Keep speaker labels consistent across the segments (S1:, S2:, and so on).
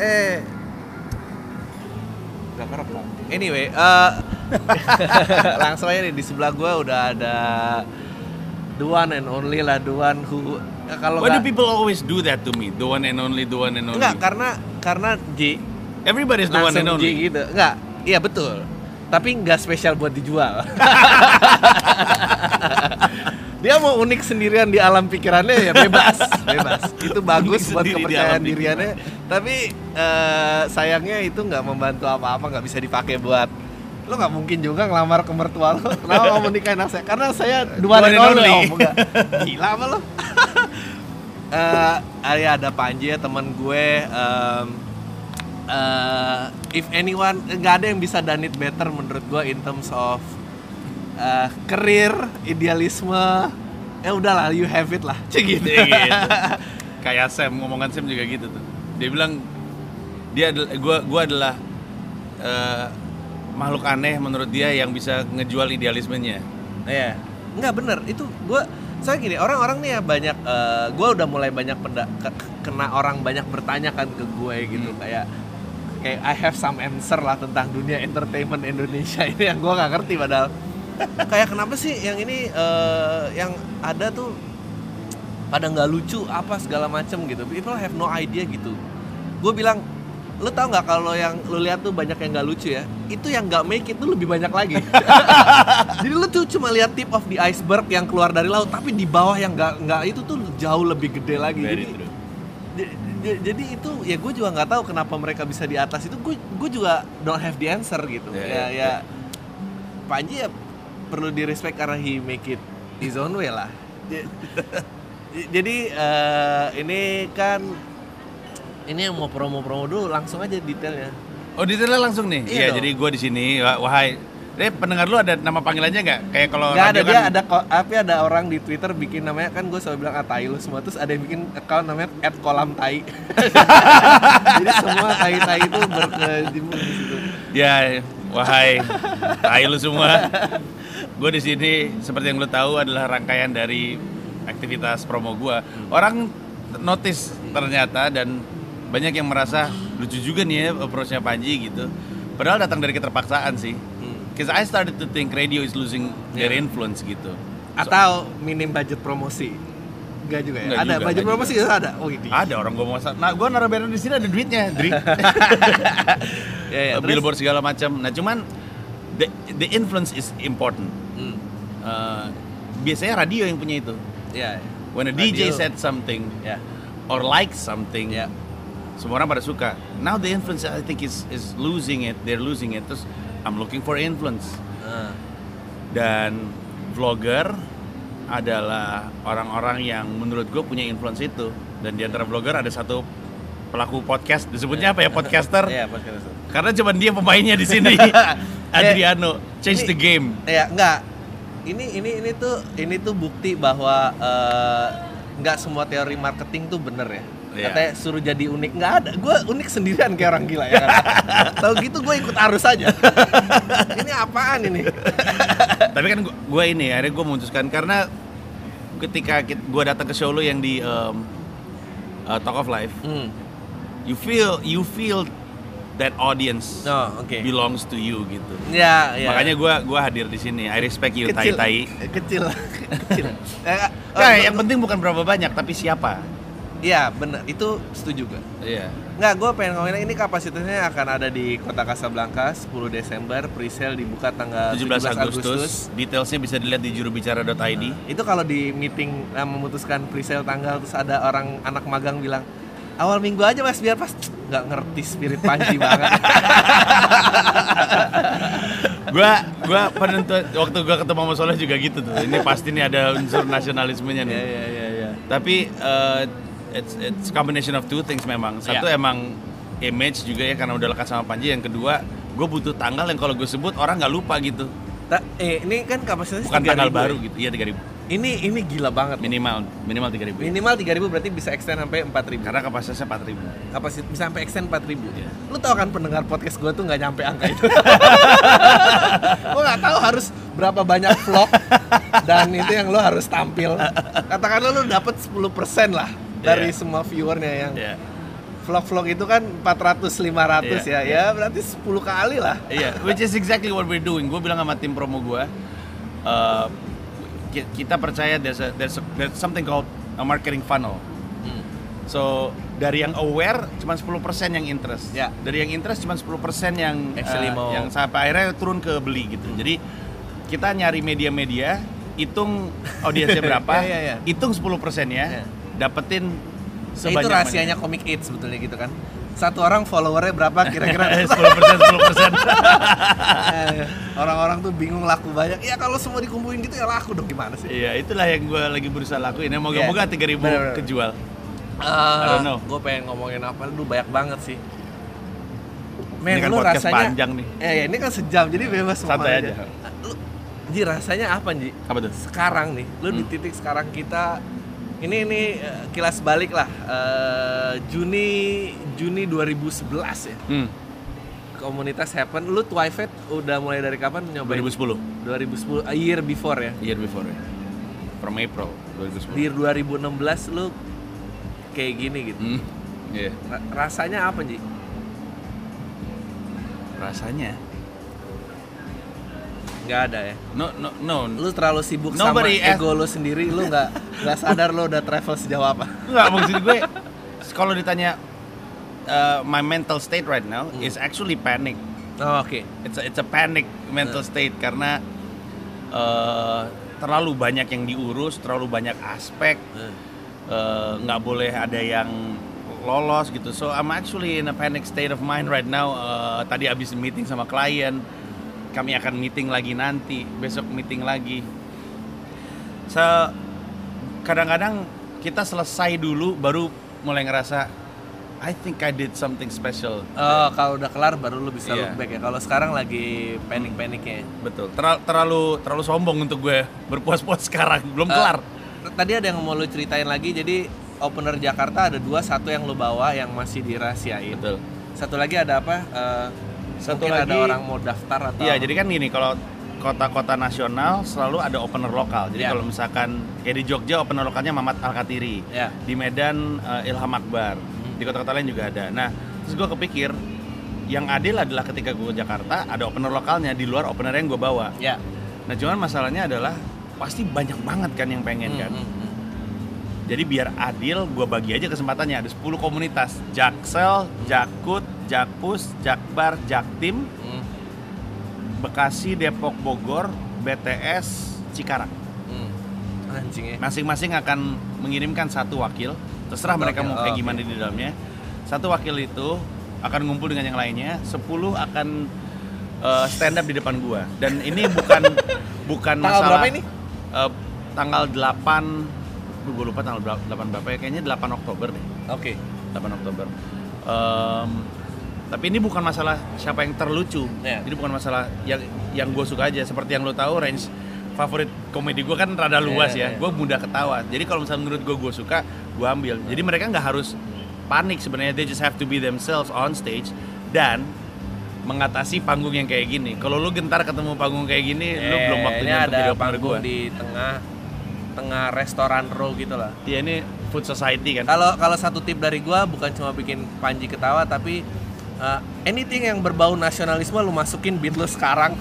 S1: eh nggak kerekam. Anyway, eh langsung aja nih di sebelah gue udah ada the one and only lah, the one who ya kalau
S2: Why do
S1: nggak
S2: people always do that to me? The one and only, the one and only.
S1: Enggak, karena karena J
S2: Everybody's the one and
S1: langsung J
S2: only.
S1: gitu. Enggak, iya betul. Tapi nggak spesial buat dijual. Dia mau unik sendirian di alam pikirannya ya bebas, bebas. Itu bagus
S2: Unik
S1: buat
S2: di
S1: kepercayaan
S2: alam
S1: diriannya. Tapi eh, sayangnya itu nggak membantu apa-apa, nggak bisa dipakai buat lo nggak mungkin juga ngelamar ke mertua lo. Kenapa mau menikahin anak saya? Karena saya dua dan only. enggak gila apa lo? Eh, ya ada Panji ya teman gue em, eh, if anyone nggak ada yang bisa done it better menurut gue in terms of eh, career idealisme ya udahlah you have it lah cek gitu
S2: gitu. Kayak Sam, ngomongan Sam juga gitu tuh. Dia bilang dia adalah gua gua adalah eh, makhluk aneh menurut dia yang bisa ngejual idealismenya.
S1: Iya, nggak bener. Itu gue, soalnya gini, orang-orang nih ya banyak, gue udah mulai banyak penda, ke- kena orang banyak bertanya kan ke gue gitu,
S2: Hmm.
S1: kayak kayak I have some answer lah tentang dunia entertainment Indonesia ini yang gue nggak ngerti padahal. Kayak kenapa sih yang ini eh, yang ada tuh pada nggak lucu apa segala macem gitu. People have no idea gitu. Gue bilang lu tau nggak kalau yang lu lihat tuh banyak yang nggak lucu ya? Itu yang nggak make it tuh lebih banyak lagi. Jadi lu tuh cuma lihat tip of the iceberg yang keluar dari laut tapi di bawah yang nggak nggak itu tuh jauh lebih gede lagi.
S2: Very
S1: jadi
S2: true.
S1: jadi itu ya gue juga nggak tahu kenapa mereka bisa di atas itu. Gue gue juga don't have the answer gitu.
S2: Ya,
S1: ya.
S2: ya,
S1: ya Panji ya perlu di respect karena he make it his own way lah j- jadi eh, ini kan ini yang mau promo-promo dulu langsung aja detailnya
S2: Oh detailnya langsung nih.
S1: Iya
S2: Iya,
S1: dong.
S2: jadi gua di sini wah- wahai Deh, pendengar lu ada nama panggilannya nggak? Kayak kalau
S1: Nggak ada
S2: radio
S1: dia
S2: kan-
S1: ada tapi ada orang di Twitter bikin namanya kan gue selalu bilang ah tai lu semua terus ada yang bikin account namanya @kolam_tai. Jadi semua tai-tai itu berkecimpung di situ.
S2: Ya, wahai tai lu semua. Gue di sini seperti yang lu tahu adalah rangkaian dari aktivitas promo gua. Orang notice ternyata dan banyak yang merasa lucu juga nih ya approach-nya Panji gitu. Padahal datang dari keterpaksaan sih. Because I started to think radio is losing their
S1: Yeah.
S2: influence gitu.
S1: Atau minim budget promosi. Enggak juga ya?
S2: Nggak
S1: ada
S2: juga,
S1: budget promosi juga ada. Oh, ini.
S2: Ada orang gua mau Nah, gua naruh banner di sini ada duitnya, Dri.
S1: Ya, ya,
S2: Uh,
S1: terus?
S2: billboard segala macam. Nah, cuman the the influence is important. Uh, biasanya radio yang punya itu.
S1: Ya, ya.
S2: When a DJ
S1: Radio.
S2: said something
S1: Ya.
S2: or like something,
S1: Ya.
S2: semua orang pada suka. Now the influence I think is is losing it. They're losing it. Terus I'm looking for influence.
S1: Ah.
S2: Dan vlogger adalah orang-orang yang menurut gue punya influence itu. Dan di antara vlogger ada satu pelaku podcast. Disebutnya apa ya podcaster?
S1: Iya, podcast itu.
S2: Karena cuma dia pemainnya di sini. Adriano, change the game.
S1: Ya, enggak. Ini ini ini tuh ini tuh bukti bahwa eh, nggak semua teori marketing tuh bener ya.
S2: Iya.
S1: Katanya suruh jadi unik nggak ada. Gue unik sendirian kayak orang gila ya. Kan? Tahu gitu gue ikut arus aja. ini apaan ini?
S2: Tapi kan gue ini akhirnya gue memutuskan karena ketika gue datang ke show lo yang di um, uh, Talk of Life,
S1: Hmm.
S2: you feel you feel that audience
S1: Oh, oke.
S2: belongs to you gitu.
S1: Ya, ya.
S2: Makanya gue gua hadir di sini. I respect you tai
S1: kecil,
S2: tai.
S1: kecil, kecil. Eh, oh,
S2: Nah,
S1: gua-
S2: yang penting bukan berapa banyak tapi siapa.
S1: Iya, bener. Itu setuju gue.
S2: Iya.
S1: Nggak, gue pengen ngomongin ini kapasitasnya akan ada di Kota Casablanca 10 Desember, presale dibuka tanggal
S2: 17 Agustus. Detailsnya bisa dilihat di jurubicara.id.
S1: Itu kalau di meeting eh, memutuskan presale tanggal terus ada orang anak magang bilang awal minggu aja mas biar pas nggak ngerti spirit panji banget.
S2: gua gua penentu waktu gua ketemu sama Soleh juga gitu tuh. Ini pasti nih ada unsur nasionalismenya nih.
S1: Iya iya iya. iya.
S2: Tapi uh, it's it's combination of two things memang. Satu
S1: Iya.
S2: emang image juga ya karena udah lekat sama Panji. Yang kedua, gue butuh tanggal yang kalau gue sebut orang nggak lupa gitu.
S1: Ta- eh ini kan kapasitasnya
S2: Bukan
S1: 3.000
S2: tanggal
S1: ya.
S2: baru gitu. Iya 3000.
S1: Ini ini gila banget.
S2: Minimal minimal 3000.
S1: Minimal 3000 berarti bisa extend sampai 4000.
S2: Karena kapasitasnya 4000.
S1: kapasitas bisa sampai extend 4000
S2: Iya.
S1: Lu tau kan pendengar podcast gue tuh nggak nyampe angka itu. gue nggak tahu harus berapa banyak vlog dan itu yang lo harus tampil. Katakanlah lu dapat 10% lah dari
S2: Iya.
S1: semua viewernya yang
S2: Ya.
S1: vlog-vlog itu kan 400 500
S2: Iya,
S1: ya. Ya berarti 10 kali lah.
S2: Iya, which is exactly what we're doing. Gue bilang sama tim promo gue, uh, kita percaya there's a, there's a- there's something called a marketing funnel.
S1: Hmm.
S2: So dari yang aware cuma 10% yang interest.
S1: Ya.
S2: Dari yang interest cuma 10% yang
S1: Actually
S2: uh,
S1: mau-
S2: yang sampai akhirnya turun ke beli gitu. Jadi kita nyari media-media, hitung audiensnya berapa,
S1: Iya, iya, iya.
S2: hitung 10%
S1: Iya.
S2: ya, dapetin
S1: Ya,
S2: sebanyak
S1: itu rahasianya Comic Eat sebetulnya gitu kan. Satu orang followernya berapa kira-kira?
S2: 10% 10%.
S1: Eh, Orang-orang tuh bingung laku banyak. Ya kalau semua dikumpulin gitu ya laku dong gimana sih?
S2: Iya, itulah yang gue lagi berusaha lakuin. Ya, moga-moga
S1: Iya.
S2: 3000
S1: Bener-bener.
S2: kejual. Don't know.
S1: Gue pengen ngomongin apa? Lu banyak banget sih. Men,
S2: Ini kan
S1: lu
S2: podcast
S1: rasanya
S2: panjang nih.
S1: Eh, ya, ini kan sejam jadi bebas
S2: Santai
S1: ke mana
S2: aja.
S1: Lu, Ji rasanya apa Ji?
S2: Apa tuh?
S1: Sekarang nih, lu di
S2: Hmm.
S1: titik sekarang kita ini ini eh, kilas balik lah. Eh, Juni Juni 2011 ya.
S2: Hmm,
S1: Komunitas Happen. Lu Twyfet udah mulai dari kapan nyobain?
S2: 2010.
S1: 2010 a year before ya.
S2: Year before ya. From April 2010.
S1: Di 2016 lu kayak gini gitu.
S2: Hmm, iya.
S1: Ra- Rasanya apa Ji?
S2: Rasanya
S1: Nggak ada ya.
S2: no no no.
S1: Lu terlalu sibuk
S2: Nobody
S1: sama ego lu sendiri, lu nggak nggak sadar lu udah travel sejauh apa.
S2: Enggak maksud gue kalau ditanya uh, my mental state right now
S1: Hmm.
S2: is actually panic.
S1: Oh, Oke.
S2: It's a, it's a panic mental state karena uh, terlalu banyak yang diurus, terlalu banyak aspek. uh, nggak boleh ada yang lolos gitu. So I'm actually in a panic state of mind right now. Uh, tadi abis meeting sama klien, kami akan meeting lagi nanti, besok meeting lagi. So kadang-kadang kita selesai dulu baru mulai ngerasa I think I did something special.
S1: Oh, kalau udah kelar baru lu bisa
S2: Iya.
S1: look back ya. Kalau sekarang lagi panik-paniknya.
S2: Betul. Terlalu terlalu terlalu sombong untuk gue berpuas-puas sekarang, belum
S1: Eh,
S2: kelar.
S1: Tadi ada yang mau lu ceritain lagi. Jadi opener Jakarta ada dua, satu yang lu bawa yang masih dirahasiain.
S2: Betul.
S1: Satu lagi ada apa? Eh,
S2: Satu
S1: mungkin ada
S2: lagi-
S1: orang mau daftar atau
S2: Iya, jadi kan gini kalau kota-kota nasional selalu ada opener lokal. Jadi
S1: Iya.
S2: kalau misalkan kayak di Jogja opener lokalnya Mamat Al-Katiri.
S1: Ya.
S2: Di Medan eh, Ilham Akbar. Di kota-kota lain juga ada. Nah, terus gue kepikir yang adil adalah ketika gue ke Jakarta ada opener lokalnya di luar opener yang gue bawa.
S1: Ya.
S2: Nah, cuman masalahnya adalah pasti banyak banget kan yang pengen kan.
S1: Hmm, hmm, hmm.
S2: Jadi biar adil, gue bagi aja kesempatannya. Ada 10 komunitas. Jaksel, Jakut, Jakpus, Jakbar, Jaktim,
S1: Hmm,
S2: Bekasi, Depok, Bogor, BTS, Cikarang.
S1: hmm. Anjing ya.
S2: Masing-masing akan mengirimkan satu wakil. Terserah
S1: Satu
S2: mereka
S1: wakil,
S2: mau
S1: oh,
S2: kayak
S1: oke.
S2: gimana di dalamnya. Satu wakil itu akan ngumpul dengan yang lainnya. 10 akan uh, stand up di depan gua. Dan ini bukan bukan
S1: Tanggal
S2: masalah
S1: berapa ini?
S2: uh, tanggal 8 Duh, gue lupa tanggal berapa, 8 berapa ya. Kayaknya 8 Oktober deh.
S1: Oke.
S2: 8 Oktober. Em, tapi ini bukan masalah siapa yang terlucu.
S1: Iya.
S2: jadi bukan masalah yang yang gue suka aja. Seperti yang lo tahu range favorit komedi gue kan rada luas
S1: Iya, iya.
S2: ya. Gue mudah ketawa. Jadi kalau misalnya menurut gue gue suka gue ambil. Jadi mereka nggak harus panik sebenarnya. They just have to be themselves on stage dan mengatasi panggung yang kayak gini. Kalau lu gentar ketemu panggung kayak gini lu
S1: Eh,
S2: belum waktunya
S1: ini
S2: untuk
S1: ada
S2: jadi
S1: panggung
S2: gue
S1: di tengah tengah restoran row gitu lah.
S2: ya ini food society kan?
S1: Kalau kalau satu tip dari gua bukan cuma bikin Panji ketawa tapi uh, anything yang berbau nasionalisme lu masukin beat lu sekarang.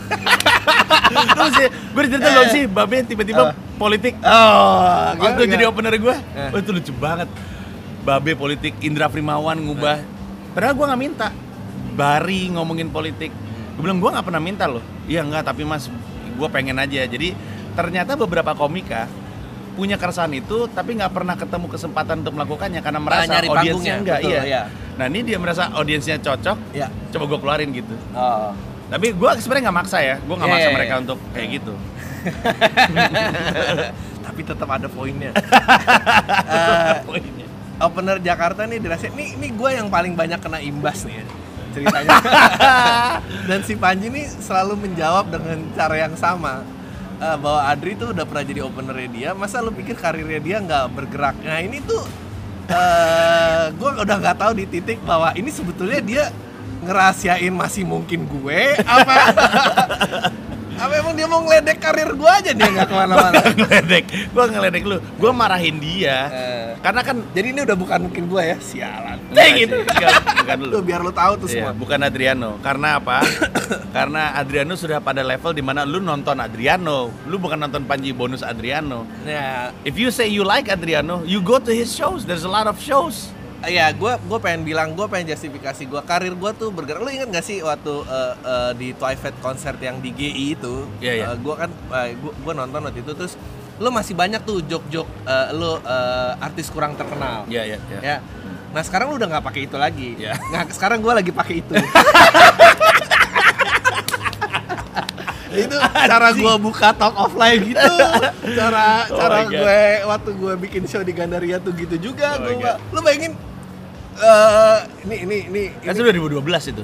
S2: lu sih gue cerita belum sih babe tiba-tiba politik.
S1: Oh,
S2: waktu jadi opener gue
S1: Eh.
S2: oh, itu lucu banget. Babe politik Indra Primawan ngubah. Padahal gue nggak minta. Bari ngomongin politik. Gue bilang gue nggak pernah minta loh. Iya nggak tapi mas gue pengen aja. Jadi ternyata beberapa komika punya keresahan itu tapi nggak pernah ketemu kesempatan untuk melakukannya karena merasa
S1: nyari
S2: audiensnya enggak
S1: betul,
S2: iya
S1: iya.
S2: nah ini dia merasa audiensnya cocok
S1: Ya.
S2: coba gue keluarin gitu
S1: Oh.
S2: tapi gue sebenarnya nggak maksa ya gue nggak
S1: Iya,
S2: maksa
S1: iya,
S2: mereka
S1: iya.
S2: untuk kayak gitu
S1: tapi tetap ada poinnya.
S2: Poinnya
S1: opener Jakarta nih dirasain nih nih gue yang paling banyak kena imbas nih ya, ceritanya dan si Panji nih selalu menjawab dengan cara yang sama Eh, bahwa Adri tuh udah pernah jadi openernya dia masa lu pikir karirnya dia nggak bergerak? Nah ini tuh eh gue udah nggak tahu di titik bahwa ini sebetulnya dia ngerahasiain masih mungkin gue apa Apa emang dia mau ngeledek karir gue aja dia nggak ke mana-mana?
S2: ngeledek, gue ngeledek lu, gue marahin dia.
S1: Eh,
S2: Karena kan
S1: jadi ini udah bukan mungkin gue ya, sialan.
S2: Sih,
S1: gitu.
S2: bukan lu.
S1: Tuh biar lu tahu tuh
S2: Iya,
S1: semua.
S2: bukan Adriano. Karena apa? Karena Adriano sudah pada level di mana lu nonton Adriano, lu bukan nonton Panji bonus Adriano.
S1: Ya,
S2: If you say you like Adriano, you go to his shows. There's a lot of shows.
S1: Iya, gue gue pengen bilang, gue pengen justifikasi gue karir gue tuh bergerak. Lu inget gak sih waktu eh, eh, di Twilight concert yang di GI itu?
S2: Iya, iya.
S1: gue kan, gue gue nonton waktu itu terus lu masih banyak tuh jok-jok eh, lu eh, artis kurang terkenal.
S2: Iya, iya, iya.
S1: Ya. Nah sekarang lu udah nggak pakai itu lagi.
S2: Iya.
S1: Nah sekarang gue lagi pakai itu. itu cara gue buka talk offline gitu cara
S2: Oh
S1: cara gue waktu gue bikin show di Gandaria tuh gitu juga
S2: Oh
S1: gue lu bayangin eh ini ini ini,
S2: Kan
S1: ini
S2: itu 2012 itu.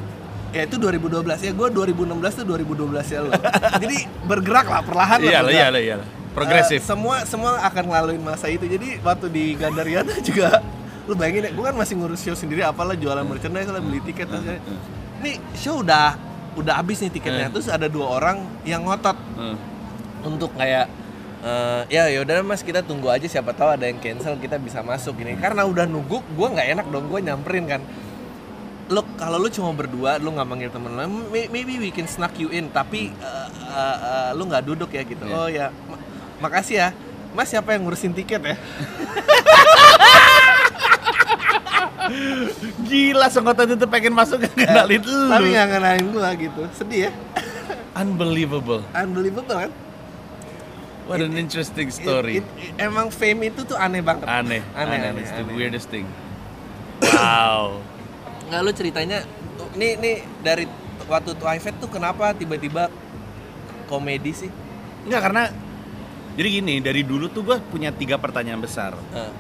S1: ya itu 2012 ya gue 2016 tuh 2012 ya lo jadi bergerak lah perlahan lah
S2: Iya lah, iya lah, iya lah. Progresif.
S1: Eh, semua semua akan ngelaluin masa itu. Jadi waktu di Gandaria tuh juga lu bayangin ya, gue kan masih ngurus show sendiri apalah jualan merchandise lah beli tiket terus. Nih show udah udah habis nih tiketnya.
S2: Eh.
S1: Terus ada dua orang yang ngotot
S2: Hmm.
S1: untuk kayak eh, ya yaudah mas kita tunggu aja siapa tahu ada yang cancel kita bisa masuk ini. Karena udah nunggu gue nggak enak dong gue nyamperin kan. Lu kalau lu cuma berdua lu nggak manggil temen may- maybe we can snuck you in tapi eh, eh, eh, lu nggak duduk ya gitu.
S2: Iya.
S1: oh ya ma- makasih ya. Mas siapa yang ngurusin tiket ya?
S2: Gila, senggotan itu pengen masuk kenalin lu.
S1: tapi nggak kenalin gua gitu. Sedih ya.
S2: Unbelievable.
S1: unbelievable kan
S2: What an interesting story.
S1: It- it- emang fame itu tuh aneh banget
S2: Aneh,
S1: aneh
S2: aneh,
S1: aneh,
S2: It's the
S1: aneh.
S2: weirdest thing. Wow.
S1: nggak lu ceritanya nih nih dari waktu Twilight tuh kenapa tiba-tiba komedi sih
S2: Enggak karena jadi gini dari dulu tuh gue punya tiga pertanyaan besar.
S1: Eh,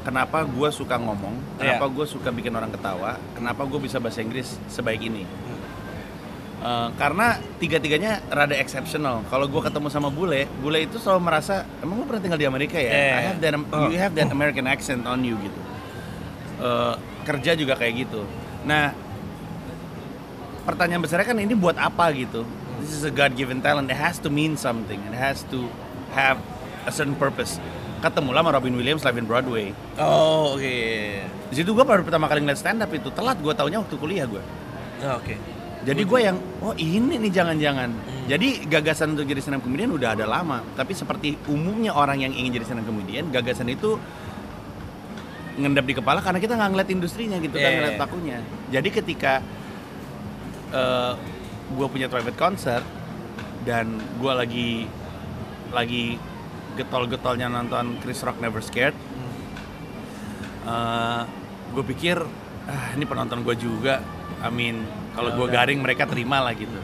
S2: Kenapa gue suka ngomong?
S1: Iya.
S2: Kenapa gue suka bikin orang ketawa? Kenapa gue bisa bahasa Inggris sebaik ini? Eh, karena tiga-tiganya rada exceptional. Kalau gue ketemu sama bule, bule itu selalu merasa, emang lu pernah tinggal di Amerika ya?
S1: Eh.
S2: I have that,
S1: Oh.
S2: you have that American accent on you gitu. Eh, kerja juga kayak gitu. Nah, pertanyaan besarnya kan ini buat apa gitu? This is a God given talent. It has to mean something. It has to have a certain purpose. Ketemu lah sama Robin Williams live in Broadway.
S1: oh oke
S2: Di situ gue baru pertama kali ngeliat stand up itu telat gue taunya waktu kuliah gue.
S1: Oh, oke
S2: Jadi gue yang oh ini nih jangan-jangan.
S1: Hmm.
S2: Jadi gagasan untuk jadi up comedian udah ada lama. Tapi seperti umumnya orang yang ingin jadi up comedian, gagasan itu ngendap di kepala karena kita nggak ngeliat industrinya gitu kan
S1: Yeah.
S2: ngeliat pakunya. Jadi ketika eh gue punya private concert dan gue lagi lagi getol-getolnya nonton Chris Rock Never Scared, gue pikir ah ini penonton gue juga. I mean kalau gue garing mereka terima lah gitu.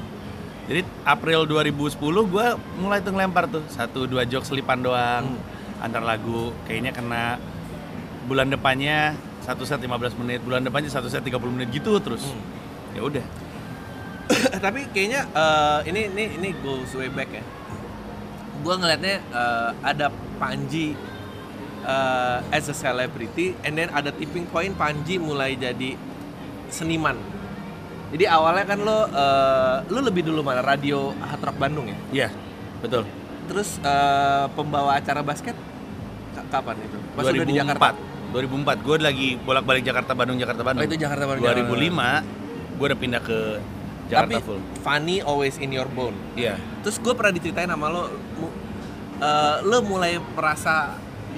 S2: Jadi April 2010 gue mulai tuh ngelempar tuh. Satu dua jokes selipan doang. Antar lagu kayaknya kena. Bulan depannya satu set 15 menit bulan depannya satu set 30 menit gitu terus. Ya udah.
S1: Tapi kayaknya eh, ini ini ini goes way back ya. Gue ngelihatnya eh, ada Panji eh, as a celebrity and then ada tipping point Panji mulai jadi seniman jadi awalnya kan lo eh, lo lebih dulu mana radio Hard Rock Bandung ya
S2: Iya, betul.
S1: terus eh, pembawa acara basket ka- kapan itu pas udah di Jakarta
S2: 2004. Gue lagi bolak-balik Jakarta Bandung Jakarta Bandung.
S1: Oh, itu Jakarta Bandung.
S2: 2005 gue udah pindah ke Jakarta
S1: tapi
S2: full.
S1: funny always in your bone
S2: Iya.
S1: Terus gue pernah diceritain sama lo, eh, lo mulai merasa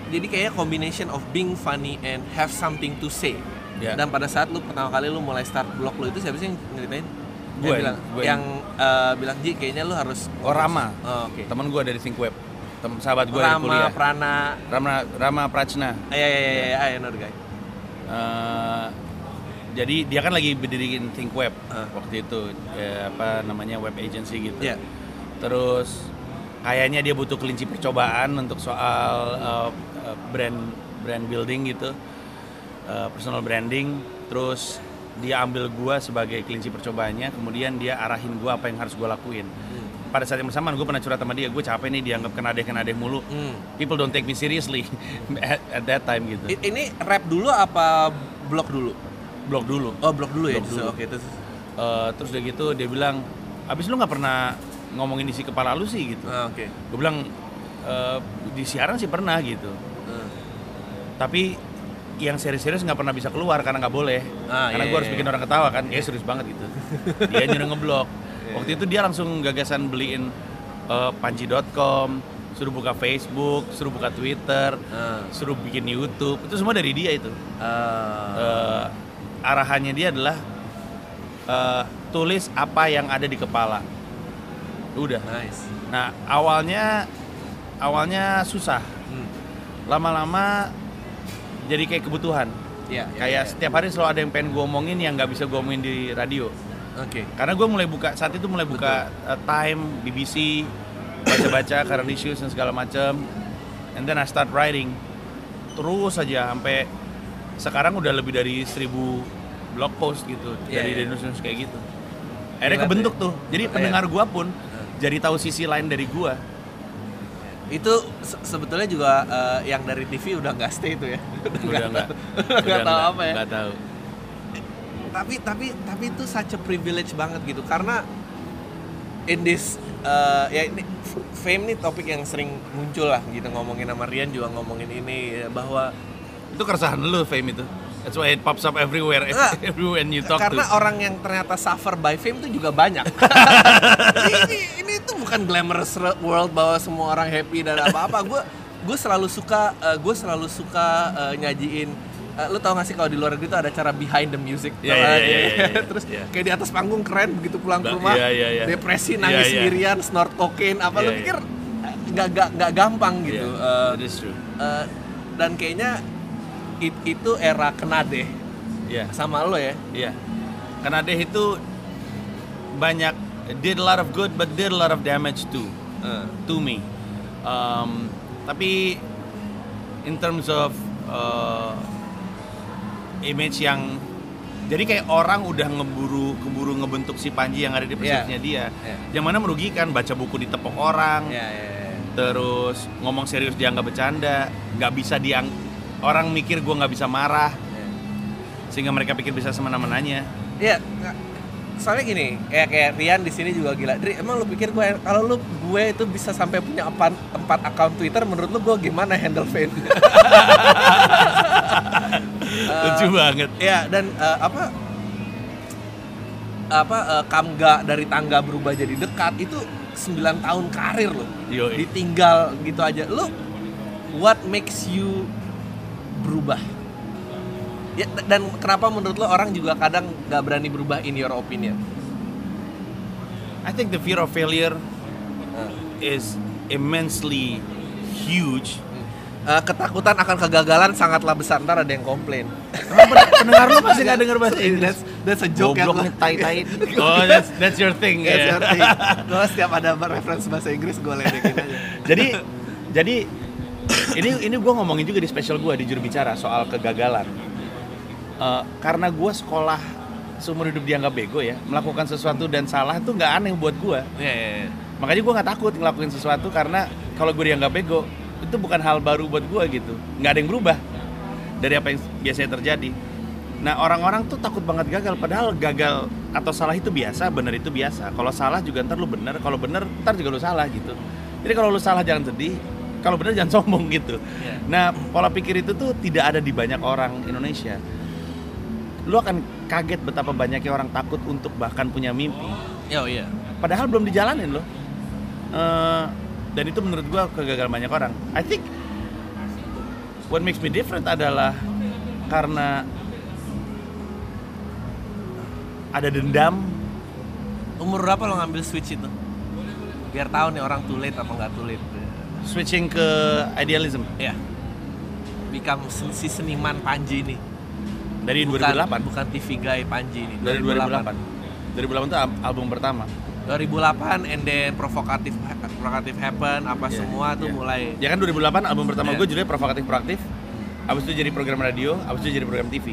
S1: jadi kayak combination of being funny and have something to say.
S2: Ya.
S1: Dan pada saat lo pertama kali lo mulai start blog lo itu siapa sih yang ngeritain?
S2: Gue,
S1: yang bilang,
S2: gue.
S1: yang eh, bilang Ji kayaknya lo harus
S2: Oh, Rama.
S1: Oh, Oke.
S2: Temen gue dari Think Web. Tem sahabat gue dari
S1: Rama,
S2: kuliah.
S1: Prana,
S2: Rama Rama Prachna.
S1: ah, ya ya ya ya, I know guy.
S2: Eh, jadi dia kan lagi berdiriin Think Web
S1: Ah.
S2: waktu itu ya, apa namanya web agency gitu.
S1: Iya.
S2: Terus kayaknya dia butuh kelinci percobaan untuk soal uh, uh, brand brand building gitu, uh, personal branding. Terus dia ambil gua sebagai kelinci percobaannya, kemudian dia arahin gua apa yang harus gua lakuin.
S1: Hmm.
S2: Pada saat yang bersamaan gue pernah curhat sama dia, gue capek nih dianggap kenadeh kenadeh mulu.
S1: Hmm.
S2: People don't take me seriously at, at that time gitu.
S1: Ini rap dulu apa blog dulu?
S2: Blog dulu.
S1: Oh blog dulu ya.
S2: Blog
S1: justru.
S2: dulu.
S1: Oke terus.
S2: Eh, terus udah gitu dia bilang, abis lu nggak pernah ngomongin isi kepala lu sih gitu
S1: Ah, oke
S2: gue bilang "Eh, di siaran sih pernah gitu
S1: Ah.
S2: tapi yang serius-serius nggak pernah bisa keluar karena nggak boleh.
S1: Ah,
S2: karena
S1: iya,
S2: gue harus
S1: iya,
S2: bikin
S1: iya.
S2: orang ketawa kan. Dia serius banget gitu. Dia nyuruh ngeblok.
S1: Iya,
S2: waktu itu dia langsung gagasan beliin eh, panji.com suruh buka Facebook suruh buka Twitter
S1: Ah.
S2: suruh bikin YouTube. Itu semua dari dia itu.
S1: Ah.
S2: Eh, arahannya dia adalah eh, tulis apa yang ada di kepala. Udah.
S1: Nice.
S2: Nah awalnya awalnya susah.
S1: Hmm.
S2: Jadi kayak kebutuhan
S1: Iya, iya,
S2: kayak
S1: iya.
S2: setiap hari selalu ada yang pengen gue omongin yang nggak bisa gue omongin di radio
S1: Oke.
S2: karena gue mulai buka saat itu mulai buka uh, Time BBC baca-baca current issues dan segala macam and then I start writing terus aja sampai sekarang udah lebih dari 1000 blog post gitu
S1: Iya,
S2: dari
S1: iya.
S2: Indonesia kayak gitu akhirnya
S1: Gila
S2: kebentuk
S1: tuh.
S2: tuh jadi
S1: Iya.
S2: pendengar gua pun jadi tahu sisi lain dari gua
S1: Itu se- sebetulnya juga eh, yang dari TV udah nggak stay itu ya.
S2: udah nggak
S1: nggak. tahu. Apa ya.
S2: nggak tahu.
S1: Tapi tapi tapi itu such a privilege banget gitu. Karena in this eh, ya ini fame nih topik yang sering muncul lah gitu. Ngomongin sama Rian juga ngomongin ini ya, bahwa
S2: itu keresahan lu fame itu that's why it pops up everywhere
S1: Enggak.
S2: everywhere you talk
S1: karena
S2: to
S1: orang yang ternyata suffer by fame itu juga banyak. ini ini tuh bukan glamorous world bahwa semua orang happy dan apa-apa. Gue gue selalu suka gue selalu suka eh, nyajiin eh, lu tau gak sih kalau di luar negeri tuh ada cara behind the music Tau
S2: iya,
S1: gak?
S2: iya, iya, iya.
S1: terus
S2: Iya.
S1: kayak di atas panggung keren begitu pulang ke rumah
S2: iya, iya, iya.
S1: depresi
S2: Iya,
S1: nangis
S2: iya.
S1: sendirian snort cocaine apa lu
S2: Iya, iya.
S1: pikir eh, nggak nggak nggak gampang gitu
S2: Yeah,
S1: Eh,
S2: that is true
S1: eh, dan kayaknya it- itu era kenade
S2: yeah
S1: sama lo ya
S2: Iya. Karena Deh itu banyak did a lot of good but did a lot of damage too
S1: Eh.
S2: to me. Um, tapi in terms of uh, image yang jadi kayak orang udah ngeburu keburu ngebentuk si Panji yang ada di persepsinya dia.
S1: Iya.
S2: Yang mana merugikan baca buku ditepok orang,
S1: Ya, ya, ya.
S2: terus ngomong serius dia nggak bercanda, nggak bisa diang orang mikir gua nggak bisa marah sehingga mereka pikir bisa semena-menanya.
S1: Iya, soalnya gini, kayak kayak Rian di sini juga gila. Dri, emang lu pikir gue kalau lu gue itu bisa sampai punya empat empat akun Twitter, menurut lu gue gimana handle fan?
S2: Lucu banget.
S1: ya dan eh, apa apa eh, kamga dari tangga berubah jadi dekat itu 9 tahun karir.
S2: Yoi.
S1: Ditinggal gitu aja. Lu what makes you berubah? Ya, dan kenapa menurut lo orang juga kadang nggak berani berubah in your opinion?
S2: I think the fear of failure
S1: Eh.
S2: is immensely huge.
S1: Eh, ketakutan akan kegagalan sangatlah besar. Ntar ada yang komplain.
S2: Pendengar lu masih nggak denger bahasa Inggris?
S1: That's, that's a joke yang
S2: Goblok
S1: gua-
S2: nih, tai-tai. Oh, that's that's your thing
S1: That's
S2: ya.
S1: your thing. Gua setiap ada referensi bahasa Inggris gue ledekin aja.
S2: jadi jadi ini ini gue ngomongin juga di special gue di juru bicara soal kegagalan. Eh, karena gue sekolah seumur hidup dianggap bego ya, melakukan sesuatu dan salah itu nggak aneh buat gue.
S1: Iya, iya, iya.
S2: Makanya gue nggak takut ngelakuin sesuatu karena kalau gue dianggap bego itu bukan hal baru buat gue gitu. Nggak ada yang berubah dari apa yang biasanya terjadi. Nah orang-orang tuh takut banget gagal, padahal gagal atau salah itu biasa, bener itu biasa. Kalau salah juga ntar lu bener, kalau bener ntar juga lu salah gitu. Jadi kalau lu salah jangan sedih, kalau bener jangan sombong gitu.
S1: Iya.
S2: Nah pola pikir itu tuh tidak ada di banyak orang Indonesia. Lu akan kaget betapa banyaknya orang takut untuk bahkan punya mimpi
S1: Yo, iya.
S2: padahal belum dijalanin loh Eh, dan itu menurut gua kegagalan banyak orang I think what makes me different adalah karena ada dendam
S1: Umur berapa lo ngambil switch itu? Biar tahu nih orang late apa nggak late.
S2: Switching ke idealism
S1: Ya. Become si seniman Panji ini.
S2: dari
S1: Bukan,
S2: 2008
S1: bukan TV guy Panji ini.
S2: dari 2008 2008 itu al- album pertama
S1: 2008 and then provokatif provokatif happen apa
S2: Iya,
S1: semua tuh
S2: iya.
S1: mulai
S2: ya kan 2008 album pertama
S1: Iya.
S2: gue judulnya provokatif proaktif abis itu jadi program radio abis itu jadi program TV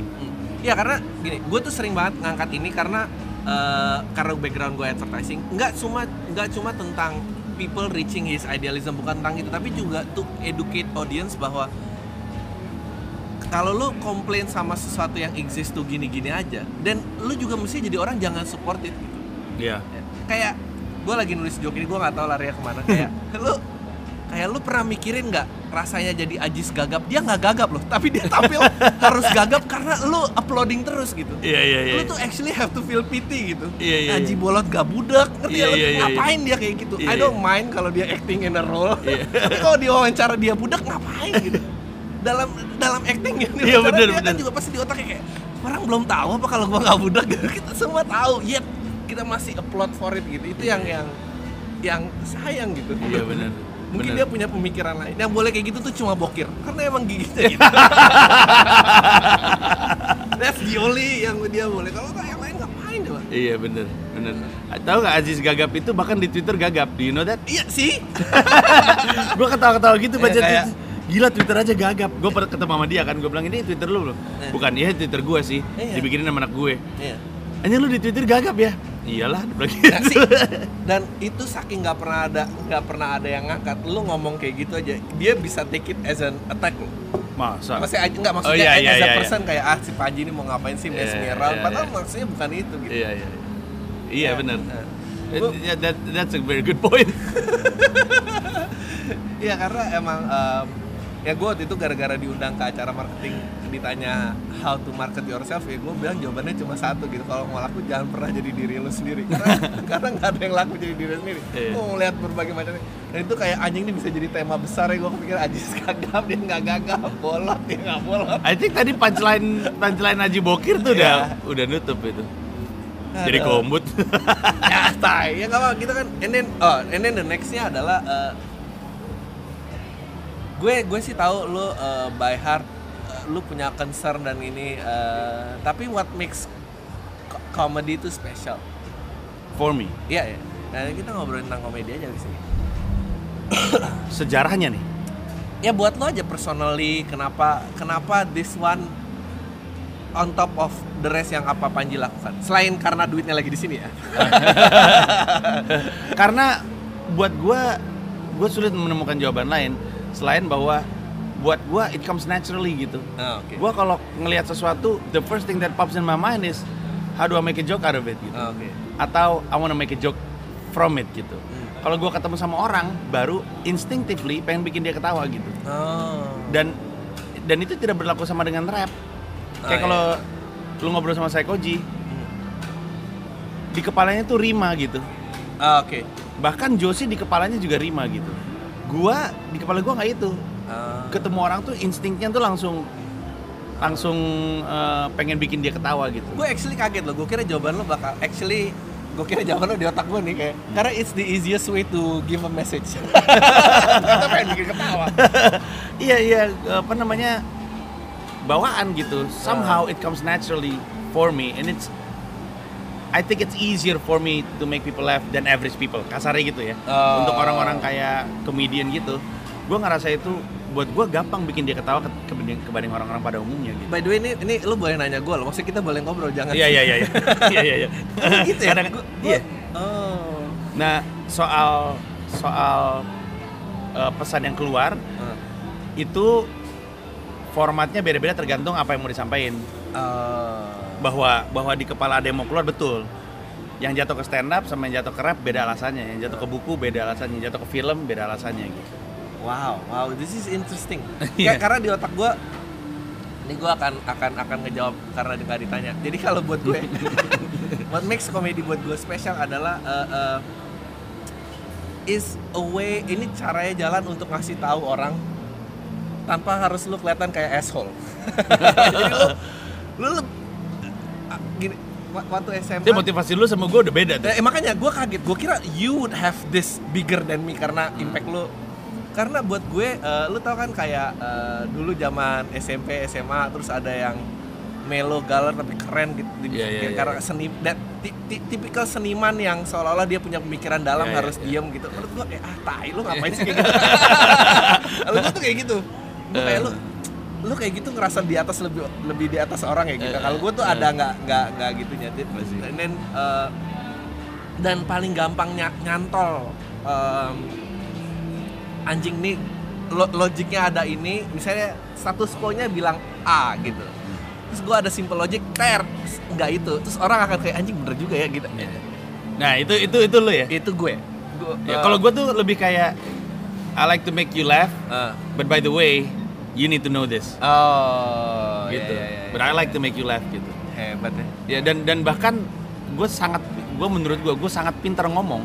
S1: Ya karena gini, gue tuh sering banget ngangkat ini karena eh, karena background gue advertising, nggak cuma nggak cuma tentang people reaching his idealism bukan tentang itu, tapi juga to educate audience bahwa kalau lu komplain sama sesuatu yang exist tuh gini-gini aja, dan lu juga mesti jadi orang jangan support it gitu.
S2: Iya
S1: Kayak gue lagi nulis joke ini gue nggak tahu larinya ke mana kayak lu kayak lu pernah mikirin nggak rasanya jadi Ajis gagap? Dia nggak gagap loh tapi dia tampil harus gagap karena lu uploading terus gitu.
S2: Iya iya iya.
S1: lu tuh actually have to feel pity gitu.
S2: Iya, iya,
S1: Aji
S2: iya.
S1: bolot gak budak ngerti
S2: Iya,
S1: ya? Lu
S2: iya, iya,
S1: ngapain dia kayak gitu?
S2: Iya,
S1: I don't mind kalau dia acting in a role.
S2: Iya.
S1: tapi kalau dia wawancara dia budak ngapain gitu? Dalam dalam actingnya nih
S2: Iya,
S1: wawancara
S2: bener,
S1: dia kan
S2: bener.
S1: juga pasti di otaknya kayak orang belum tahu apa kalau gua nggak budak. Gitu kita semua tahu yet kita masih upload for it gitu. Itu yang yang yang sayang gitu.
S2: Iya benar.
S1: Mungkin
S2: Bener.
S1: dia punya pemikiran lain yang boleh kayak gitu tuh cuma bokir karena emang giginya gitu that's the only yang dia boleh kalau yang lain ngapain coba
S2: Iya bener bener. Tahu nggak Aziz Gagap itu bahkan di Twitter gagap. Do you know that?
S1: iya sih
S2: gue ketawa-ketawa gitu baca
S1: Iya, kayak-
S2: Twitter. Gila Twitter aja gagap. Gue pernah ketemu sama dia kan. Gue bilang ini Twitter lu loh.
S1: Eh.
S2: Bukan iya Twitter gue sih.
S1: Iya.
S2: Dibikinin sama anak gue.
S1: iya
S2: Anjir lu di Twitter gagap ya? Iyalah, gitu.
S1: sih, dan itu saking nggak pernah ada nggak pernah ada yang ngangkat lu ngomong kayak gitu aja dia bisa take it as an attack lo
S2: Masa?
S1: masih aja nggak maksudnya
S2: Oh, iya,
S1: as
S2: iya,
S1: a
S2: iya,
S1: person kayak ah si Panji ini mau ngapain sih
S2: Iya,
S1: mesmeral
S2: iya,
S1: padahal
S2: iya.
S1: maksudnya bukan itu gitu
S2: Iya iya. Iya
S1: Ya,
S2: benar.
S1: Gua-
S2: yeah, that, that's a very good point.
S1: Iya karena emang em, ya gue waktu itu gara-gara diundang ke acara marketing ditanya how to market yourself ya gue bilang jawabannya cuma satu gitu kalau mau laku jangan pernah jadi diri lu sendiri karena karena nggak ada yang laku jadi diri sendiri
S2: Iya.
S1: gue ngeliat berbagai macam dan itu kayak anjing ini bisa jadi tema besar ya gue pikir anjing gagap dia nggak gagap bolot dia nggak bolot
S2: I think tadi punchline punchline Haji Bokir tuh udah
S1: Iya.
S2: udah nutup itu. Jadi
S1: Aduh.
S2: kombut.
S1: ya tai ya nggak apa kita kan and then oh and then the nextnya adalah eh, gue gue sih tahu lu eh, by heart lu punya concern dan ini eh, tapi what makes co- comedy itu special?
S2: For me,
S1: iya ya nah kita ngobrolin tentang komedi aja di sini.
S2: Sejarahnya nih.
S1: ya buat lo aja personally kenapa kenapa this one on top of the rest yang apa Panji lakukan? Selain karena duitnya lagi di sini ya.
S2: Karena buat gua gua sulit menemukan jawaban lain selain bahwa buat gua it comes naturally gitu.
S1: Ah, oke
S2: Gua kalau ngelihat sesuatu, the first thing that pops in my mind is how do I make a joke out of it gitu.
S1: Ah, oke
S2: Atau I wanna make a joke from it gitu.
S1: Hmm.
S2: Kalau gua ketemu sama orang baru instinctively pengen bikin dia ketawa gitu.
S1: oh
S2: Dan dan itu tidak berlaku sama dengan rap.
S1: Ah,
S2: Kayak
S1: iya.
S2: kalau lu ngobrol sama Saikoji, di kepalanya tuh rima gitu.
S1: Ah, oke
S2: Bahkan Josie di kepalanya juga rima gitu. Gua di kepala gua nggak itu.
S1: Ah.
S2: Ketemu orang tuh instingnya tuh langsung langsung eh, pengen bikin dia ketawa gitu.
S1: gue actually kaget loh gue kira jawaban lo bakal actually gue kira jawaban lo di otak gue nih kayak karena it's the easiest way to give a message ternyata pengen bikin ketawa
S2: iya iya apa namanya bawaan gitu. Somehow it comes naturally for me and it's I think it's easier for me to make people laugh than average people. Kasarnya gitu ya.
S1: Oh.
S2: Untuk orang-orang kayak comedian gitu, gue ngerasa itu buat gue gampang bikin dia ketawa ke- kebanding, kebanding orang-orang pada umumnya gitu.
S1: by the way ini ini lo boleh nanya gue loh maksudnya kita boleh ngobrol jangan
S2: Iya iya iya iya. Iya iya iya.
S1: gitu ya
S2: Kadang-
S1: Gua- gua-
S2: iya.
S1: oh
S2: Nah, soal soal eh, pesan yang keluar
S1: Ah.
S2: itu formatnya beda-beda tergantung apa yang mau disampaikan.
S1: Ah.
S2: Bahwa bahwa di kepala ada yang mau keluar betul. Yang jatuh ke stand up sama yang jatuh ke rap beda alasannya. Yang jatuh ke buku beda alasannya. Yang jatuh ke film beda alasannya gitu.
S1: Wow wow this is interesting. Kayak karena di otak gue ini gue akan akan akan ngejawab karena nggak ditanya. Jadi kalau buat gue what makes comedy buat gue spesial adalah eh, eh, is a way ini caranya jalan untuk ngasih tahu orang tanpa harus lu kelihatan kayak asshole. Jadi lu lu ah, gini wa- waktu SMA
S2: Jadi motivasi lu sama gue udah beda tuh.
S1: Eh, makanya gue kaget, gue kira you would have this bigger than me karena impact lu karena buat gue, eh, lu tau kan kayak eh, dulu zaman SMP, SMA terus ada yang melo galer tapi keren gitu di-
S2: Iya, iya, iya.
S1: karena seni that, ti- ti- tipikal seniman yang seolah-olah dia punya pemikiran dalam
S2: Iya, iya,
S1: harus
S2: iya.
S1: diem gitu. Menurut gue eh ah tai lu ngapain sih kayak gitu? Lu tuh kayak gitu. Gue kayak lu lu kayak gitu ngerasa di atas lebih lebih di atas orang ya gitu. Kalau gue tuh ada nggak nggak nggak gitu and then eh, dan paling gampang ny- nyantol anjing nih lo- logiknya ada ini misalnya status quo-nya bilang A gitu terus gue ada simple logic ter nggak itu terus orang akan kayak anjing bener juga ya gitu
S2: Iya. Nah itu itu itu lo ya.
S1: itu gue Gua-
S2: Ya,
S1: eh,
S2: kalau gue tuh lebih kayak I like to make you laugh,
S1: eh,
S2: but by the way, you need to know this.
S1: oh
S2: gitu.
S1: iya, iya, iya.
S2: But I like to make you laugh gitu.
S1: hebat ya
S2: Ya dan dan bahkan gue sangat gue menurut gue gue sangat pintar ngomong.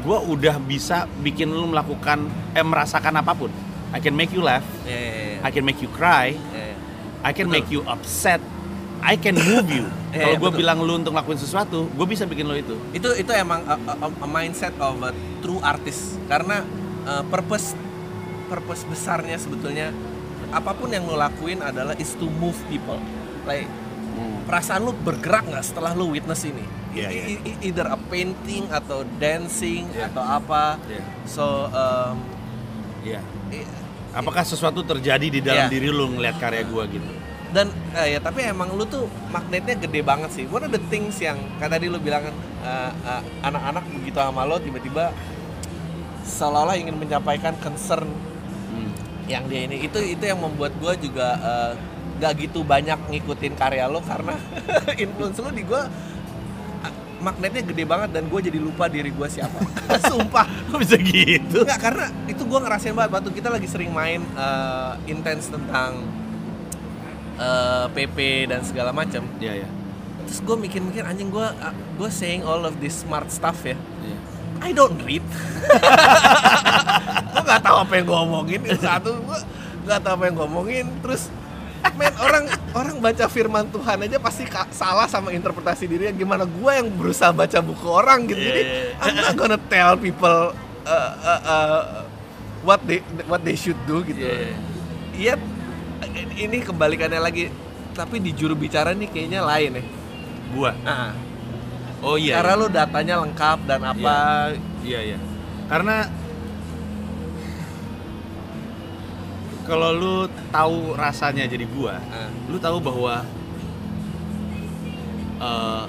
S2: Gue udah bisa bikin lu melakukan eh merasakan apa pun. I can make you laugh,
S1: Iya, iya, iya.
S2: I can make you cry,
S1: Iya, iya.
S2: I can
S1: Betul.
S2: make you upset, I can move you.
S1: Iya,
S2: Kalau gue bilang lu untuk ngelakuin sesuatu, gue bisa bikin lo itu.
S1: itu itu emang a, a- a mindset of a true artist karena uh, purpose purpose besarnya sebetulnya apa pun yang lo lakuin adalah is to move people like perasaan lu bergerak nggak setelah lu witness ini
S2: Iya,
S1: I-
S2: iya.
S1: either a painting atau dancing
S2: Iya.
S1: atau apa
S2: Iya.
S1: so um, i-
S2: Apakah sesuatu terjadi di dalam
S1: Iya.
S2: diri lu ngeliat karya gue gitu?
S1: dan eh, ya tapi emang lu tuh magnetnya gede banget sih one of the things yang kayak tadi lu bilang kan eh, eh, anak-anak begitu sama lo tiba-tiba seolah-olah ingin menyampaikan concern
S2: Hmm.
S1: yang dia ini itu itu yang membuat gue juga eh, gak gitu banyak ngikutin karya lo karena influence lo di gue magnetnya gede banget dan gue jadi lupa diri gue siapa sumpah
S2: Kok bisa gitu?
S1: Enggak, karena itu gue ngerasain banget waktu kita lagi sering main eh, intens tentang eh, PP dan segala macam
S2: Iya, iya.
S1: terus gue mikir-mikir anjing gue gue saying all of this smart stuff ya
S2: Iya.
S1: I don't read. gue nggak tahu apa yang gue omongin. Itu satu gue nggak tahu apa yang gue omongin. Terus, men orang orang baca firman Tuhan aja pasti salah sama interpretasi dirinya. Gimana gue yang berusaha baca buku orang gitu. Jadi
S2: Yeah.
S1: I'm not gonna tell people uh, uh, uh, what they what they should do gitu.
S2: Iya.
S1: Iya, ini kebalikannya lagi. Tapi di juru bicara nih kayaknya lain ya.
S2: Gua.
S1: Nah,
S2: Oh iya.
S1: karena lu datanya lengkap dan apa
S2: Iya, iya. Karena kalau lu tahu rasanya jadi gua,
S1: Ah.
S2: lu tahu bahwa ah,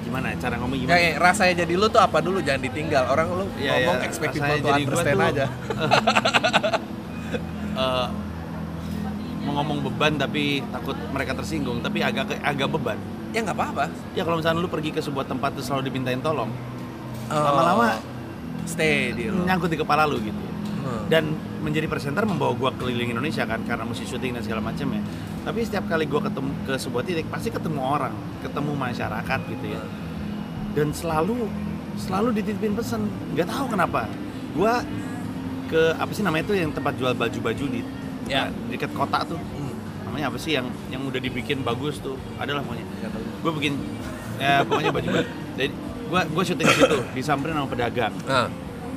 S2: gimana ya, cara ngomong gimana?
S1: Kayak rasanya jadi lu tuh apa dulu jangan ditinggal. Orang lu
S2: Iya,
S1: ngomong
S2: iya,
S1: expect people to understand
S2: tuh-
S1: aja.
S2: Eh, mau ngomong beban tapi takut mereka tersinggung, tapi agak agak beban.
S1: Ya nggak apa-apa.
S2: Ya kalau misalnya lu pergi ke sebuah tempat terus selalu dimintain tolong,
S1: Oh,
S2: lama-lama
S1: stay di lu.
S2: nyangkut di kepala lu gitu.
S1: Hmm.
S2: dan menjadi presenter membawa gua keliling Indonesia kan karena mesti syuting dan segala macam ya. Tapi setiap kali gua ketemu ke sebuah titik pasti ketemu orang ketemu masyarakat gitu ya. Dan selalu selalu dititipin pesan. Nggak tahu kenapa. Gua ke apa sih namanya itu yang tempat jual baju-baju di
S1: Ya.
S2: dekat kota tuh.
S1: Hmm.
S2: namanya apa sih yang yang udah dibikin bagus tuh? Adalah pokoknya. Gue bikin ya pokoknya baju baju jadi gua gua syuting di situ disamperin sama pedagang.
S1: Nah,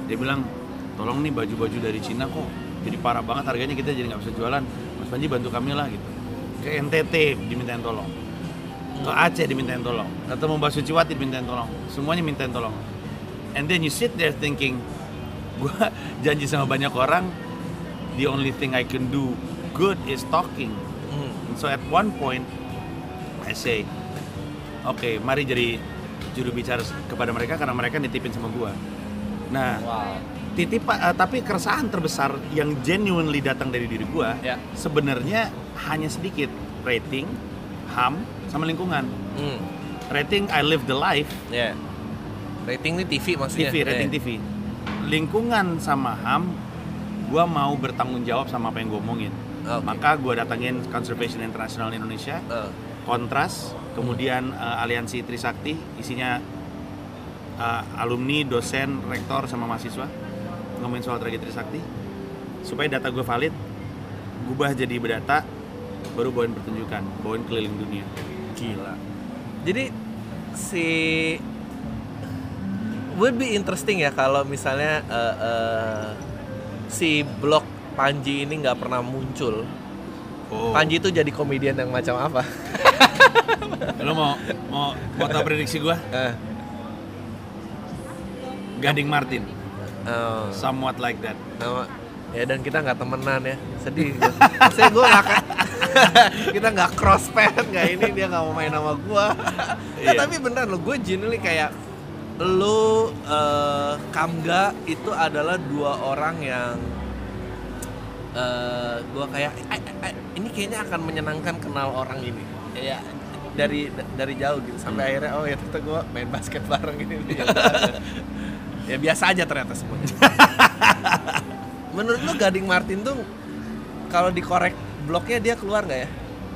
S2: dia bilang tolong nih baju-baju dari Cina kok jadi parah banget harganya kita jadi nggak bisa jualan. Mas Panji bantu kami lah gitu. Ke NTT dimintain tolong. Ke Aceh dimintain tolong. Atau Mbak Suciwati dimintain tolong. Semuanya mintain tolong. And then you sit there thinking gua janji sama banyak orang the only thing I can do good is talking.
S1: Hmm.
S2: And so at one point I say oke mari jadi juru bicara kepada mereka karena mereka nitipin sama gua. Nah
S1: Wow.
S2: Titip eh, tapi keresahan terbesar yang genuinely datang dari diri gua
S1: Ya.
S2: sebenarnya hanya sedikit rating ham sama lingkungan
S1: Hmm.
S2: rating I live the life
S1: Ya. Rating nih TV maksudnya.
S2: TV rating
S1: Eh.
S2: TV lingkungan sama ham gua mau bertanggung jawab sama apa yang gua omongin
S1: Oke.
S2: maka gua datangin Conservation International Indonesia
S1: Eh.
S2: Kontras kemudian eh, Aliansi Trisakti isinya eh, alumni dosen rektor sama mahasiswa ngomongin soal tragedi Trisakti supaya data gue valid gubah jadi berdata baru bawain pertunjukan bawain keliling dunia
S1: Gila. Jadi si would be interesting ya kalau misalnya eh, eh, si blog Panji ini nggak pernah muncul.
S2: oh
S1: Panji itu jadi komedian yang macam apa?
S2: lo mau mau mau tahu prediksi gue
S1: Eh,
S2: Gading Martin
S1: oh,
S2: somewhat like that.
S1: Ya dan kita nggak temenan ya. Sedih. Maksudnya gue nggak kita nggak cross path nggak ini dia nggak mau main sama gue
S2: Iya.
S1: tapi beneran lo gue genuinely kayak lo eh, Kamga itu adalah dua orang yang eh gue kayak "I- I- I- ini kayaknya akan menyenangkan kenal orang ini. Ya dari dari jauh gitu sampai
S2: Hmm.
S1: akhirnya oh ya ternyata gue main basket bareng ini ya, biasa aja ternyata semuanya menurut lo Gading Martin tuh kalau dikorek bloknya dia keluar nggak ya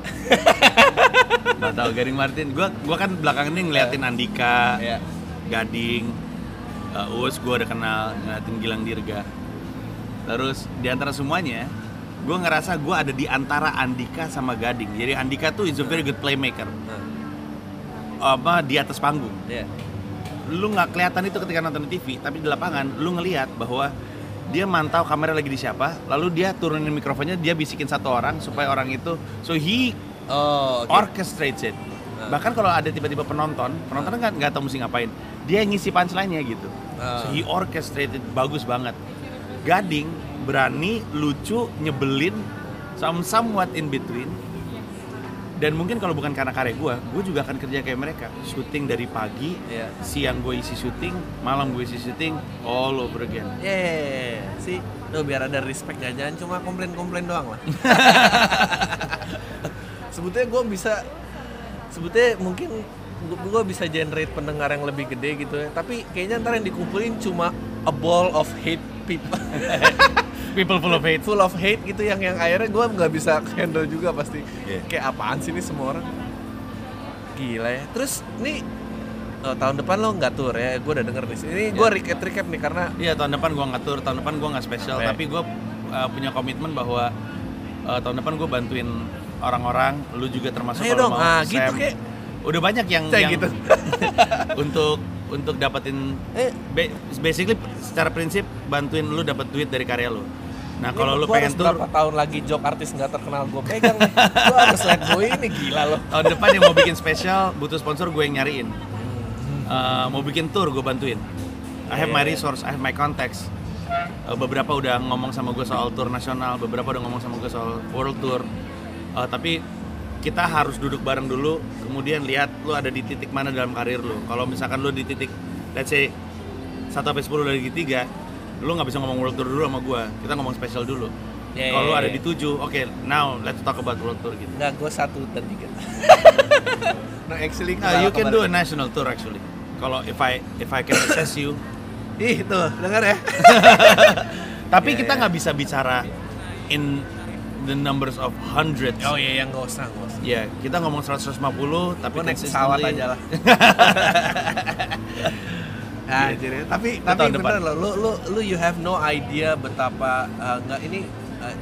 S2: Nggak tahu Gading Martin. Gua gua kan belakangan ini ngeliatin Andika,
S1: ya
S2: Gading, uh, Uus gue udah kenal, ngeliatin Gilang Dirga. Terus di antara semuanya, gue ngerasa gue ada di antara Andika sama Gading. Jadi Andika tuh is a very good playmaker. Apa di atas panggung.
S1: ya
S2: Lu nggak kelihatan itu ketika nonton di TV, tapi di lapangan lu ngelihat bahwa dia mantau kamera lagi di siapa, lalu dia turunin mikrofonnya, dia bisikin satu orang supaya orang itu, so he
S1: oh oke
S2: orchestrates it. Bahkan kalau ada tiba-tiba penonton, penonton nggak nggak tahu mesti ngapain, dia ngisi punchline-nya gitu.
S1: Ah.
S2: So he orchestrated bagus banget. Gading berani, lucu, nyebelin, some somewhat in between. Dan mungkin kalau bukan karena karya gue, gue juga akan kerja kayak mereka. Syuting dari pagi,
S1: Iya.
S2: siang gue isi syuting, malam gue isi syuting, all over again.
S1: Yeay, sih tuh biar ada respect ya jangan cuma komplain-komplain doang lah. sebetulnya gue bisa sebetulnya mungkin gue bisa generate pendengar yang lebih gede gitu ya tapi kayaknya ntar yang dikumpulin cuma a ball of hate people
S2: People full of hate.
S1: full of hate gitu yang yang akhirnya gue nggak bisa handle juga pasti
S2: Iya.
S1: kayak apaan sih ini semua orang gila ya terus nih oh, tahun depan lo nggak tour ya gue udah denger nih ini gue
S2: Iya.
S1: recap recap nih karena
S2: Iya tahun depan gue ngatur, tahun depan gue nggak spesial,
S1: Oke.
S2: tapi gue uh, punya komitmen bahwa uh, tahun depan gue bantuin orang-orang, lu juga termasuk
S1: Ayo
S2: kalau
S1: dong,
S2: mau
S1: ah,
S2: Sam.
S1: gitu, Kek.
S2: Udah banyak yang,
S1: Kayak
S2: yang
S1: gitu.
S2: untuk untuk dapetin
S1: eh
S2: ba- basically secara prinsip bantuin lu dapat duit dari karya lu. Nah
S1: Ini
S2: kalau lu pengen tur
S1: berapa tahun lagi job artis nggak terkenal gue pegang nih. gue harus let go ini gila loh
S2: tahun depan yang mau bikin spesial butuh sponsor gue yang nyariin. Uh, mau bikin tour gue bantuin. I have my resource, I have my contacts. Uh, beberapa udah ngomong sama gue soal tour nasional, beberapa udah ngomong sama gue soal world tour. Uh, tapi kita harus duduk bareng dulu, kemudian lihat lu ada di titik mana dalam karir lu. Kalau misalkan lu di titik, let's say 1 sampai 10 dari tiga, lu nggak bisa ngomong world tour dulu sama gue. Kita ngomong spesial dulu.
S1: Iya,
S2: Kalau lu
S1: iya,
S2: ada
S1: iya.
S2: di 7, oke, now let's talk about world tour gitu.
S1: nggak gue satu dan tiga no actually
S2: Nah, you can do a
S1: kebalik.
S2: national tour actually. Kalau if I if I can assess you,
S1: ih tuh dengar ya
S2: tapi
S1: Iya,
S2: kita
S1: iya.
S2: nggak bisa bicara in the numbers of hundreds.
S1: oh iya yang nggak usah nggak usah
S2: Ya, kita ngomong 150 tapi
S1: gue naik pesawat aja lah Nah, jadi tapi
S2: Itu
S1: tapi bener
S2: depan.
S1: loh, lu lu lu you have no idea betapa uh, nggak ini uh,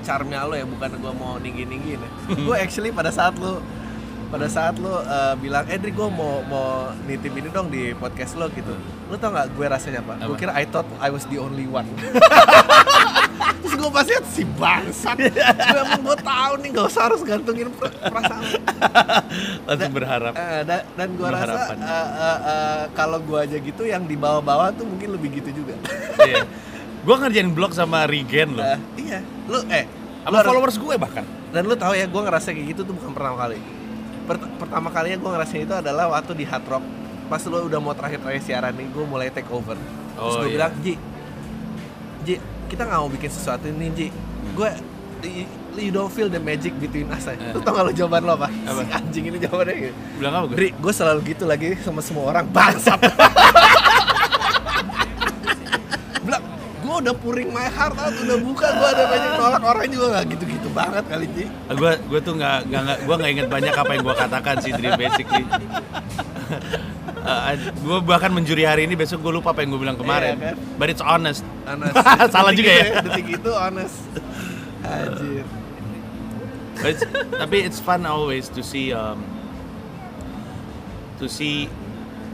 S1: charmnya lo ya bukan gua mau ninggi ninggiin ya. gue actually pada saat lu pada saat lu uh, bilang, eh Dri gue mau mau nitip ini dong di podcast lo gitu. Lu tau nggak gue rasanya apa? Gue
S2: Apa?
S1: kira I thought I was the only one. Terus gue pas lihat si bangsat. gue emang gue tahu nih nggak usah harus gantungin per- perasaan.
S2: langsung berharap.
S1: Eh, dan, dan gua rasa eh, eh, eh, kalau gua aja gitu yang di bawah-bawah tuh mungkin lebih gitu juga.
S2: Iya. Gua ngerjain blog sama Regen loh.
S1: Eh, iya, lu eh lu
S2: Sama
S1: harus-
S2: followers gue bahkan.
S1: dan lu tahu ya gua ngerasa kayak gitu tuh bukan pertama kali. Pert- pertama kalinya gua ngerasain itu adalah waktu di Hard Rock. Pas lu udah mau terakhir-terakhir siaran nih, gua mulai take over. Terus
S2: Oh,
S1: gua
S2: iya.
S1: bilang, "Ji, Ji, kita nggak mau bikin sesuatu ini, Ji. Gue you don't feel the magic between us aja. Lu tau gak lu jawaban lo apa?
S2: Apa?
S1: Si anjing ini jawabannya gitu.
S2: Bilang apa gue?
S1: Dri, gue selalu gitu lagi sama semua orang bangsat. Bilang, gue udah pouring my heart out, udah buka, gue ada banyak nolak orang juga nggak gitu-gitu banget kali Ji.
S2: gue gue tuh nggak nggak nggak- gue nggak inget banyak apa yang gue katakan sih Dri basically gue bahkan menjuri hari ini besok gue lupa apa yang gue bilang kemarin
S1: Iya, kan?
S2: but it's honest
S1: Honest.
S2: Salah juga ya?
S1: Detik itu honest. Anjir.
S2: But it's- tapi it's fun always to see um, to see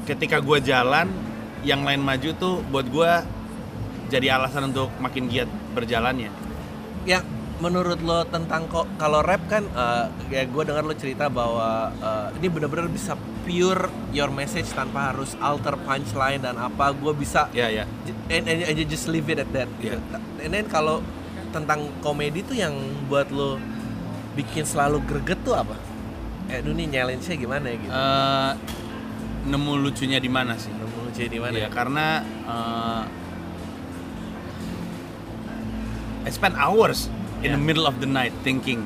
S2: ketika gue jalan yang lain maju tuh buat gue jadi alasan untuk makin giat berjalannya
S1: Yang menurut lo tentang kok kalau rap kan eh, ya gue dengar lo cerita bahwa eh, ini benar-benar bisa pure your message tanpa harus alter punchline dan apa gue bisa
S2: ya ya
S1: and, and, and you just leave it at that.
S2: Yeah.
S1: And then kalau tentang komedi tuh yang buat lo bikin selalu greget tuh apa? Eh, nih challenge-nya gimana ya gitu?
S2: Eh, nemu lucunya di mana sih
S1: Nemu lucu di mana
S2: Iya,
S1: ya?
S2: karena uh, I spend hours in the
S1: Yeah.
S2: middle of the night thinking,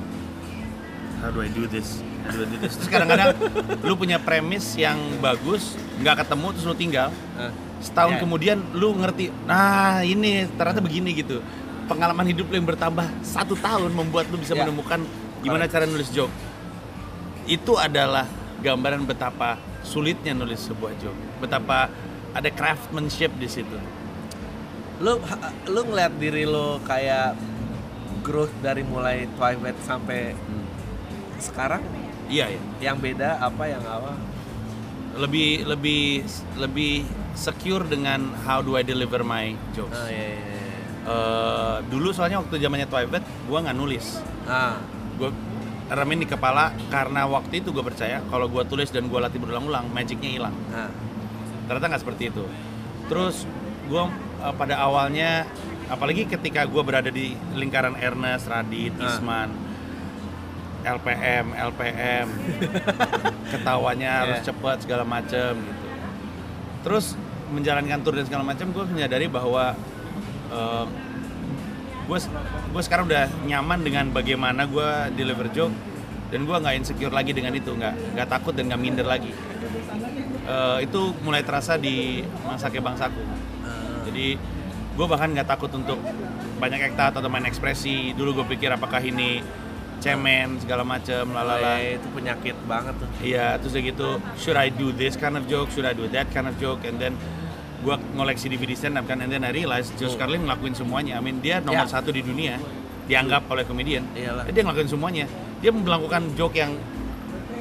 S2: how do I do this? Dulu ditulis. Terus kadang-kadang lu punya premis yang bagus, nggak ketemu terus lu tinggal. Setahun
S1: Ya.
S2: kemudian lu ngerti, nah ini ternyata begini gitu. Pengalaman hidup lu yang bertambah satu tahun membuat lu bisa
S1: Ya.
S2: menemukan gimana cara nulis joke. Itu adalah gambaran betapa sulitnya nulis sebuah joke. Betapa ada craftsmanship di situ.
S1: lu lu ngeliat diri lu kayak growth dari mulai Twilight sampai sekarang
S2: Iya, iya.
S1: yang beda apa yang apa
S2: Lebih lebih lebih secure dengan how do I deliver my jokes.
S1: ah iya, iya, iya.
S2: Eh, dulu soalnya waktu zamannya Twilight, gua nggak nulis.
S1: ah
S2: gue remin di kepala karena waktu itu gue percaya kalau gue tulis dan gue latih berulang-ulang magicnya hilang
S1: ah
S2: ternyata nggak seperti itu terus gue eh, pada awalnya apalagi ketika gue berada di lingkaran Ernest, Radit,
S1: Ah.
S2: Isman LPM, LPM ketawanya harus
S1: Yeah.
S2: cepet segala macem gitu terus menjalankan tour dan segala macam gue menyadari bahwa gue gue sekarang udah nyaman dengan bagaimana gue deliver joke dan gue nggak insecure lagi dengan itu nggak nggak takut dan nggak minder lagi Eh, itu mulai terasa di masa ke bangsaku
S1: ah.
S2: jadi gue bahkan nggak takut untuk banyak ektat atau main ekspresi dulu gue pikir apakah ini cemen segala macem lalala
S1: Eh, itu penyakit banget tuh
S2: Iya, terus udah gitu, should I do this kind of joke, should I do that kind of joke, and then gua ngoleksi DVD stand up kan, and then I realize Josh
S1: Hmm.
S2: Carlin ngelakuin semuanya. I mean dia nomor
S1: Ya.
S2: satu di dunia, dianggap oleh komedian.
S1: Iyalah.
S2: Dia ngelakuin semuanya. Dia melakukan joke yang,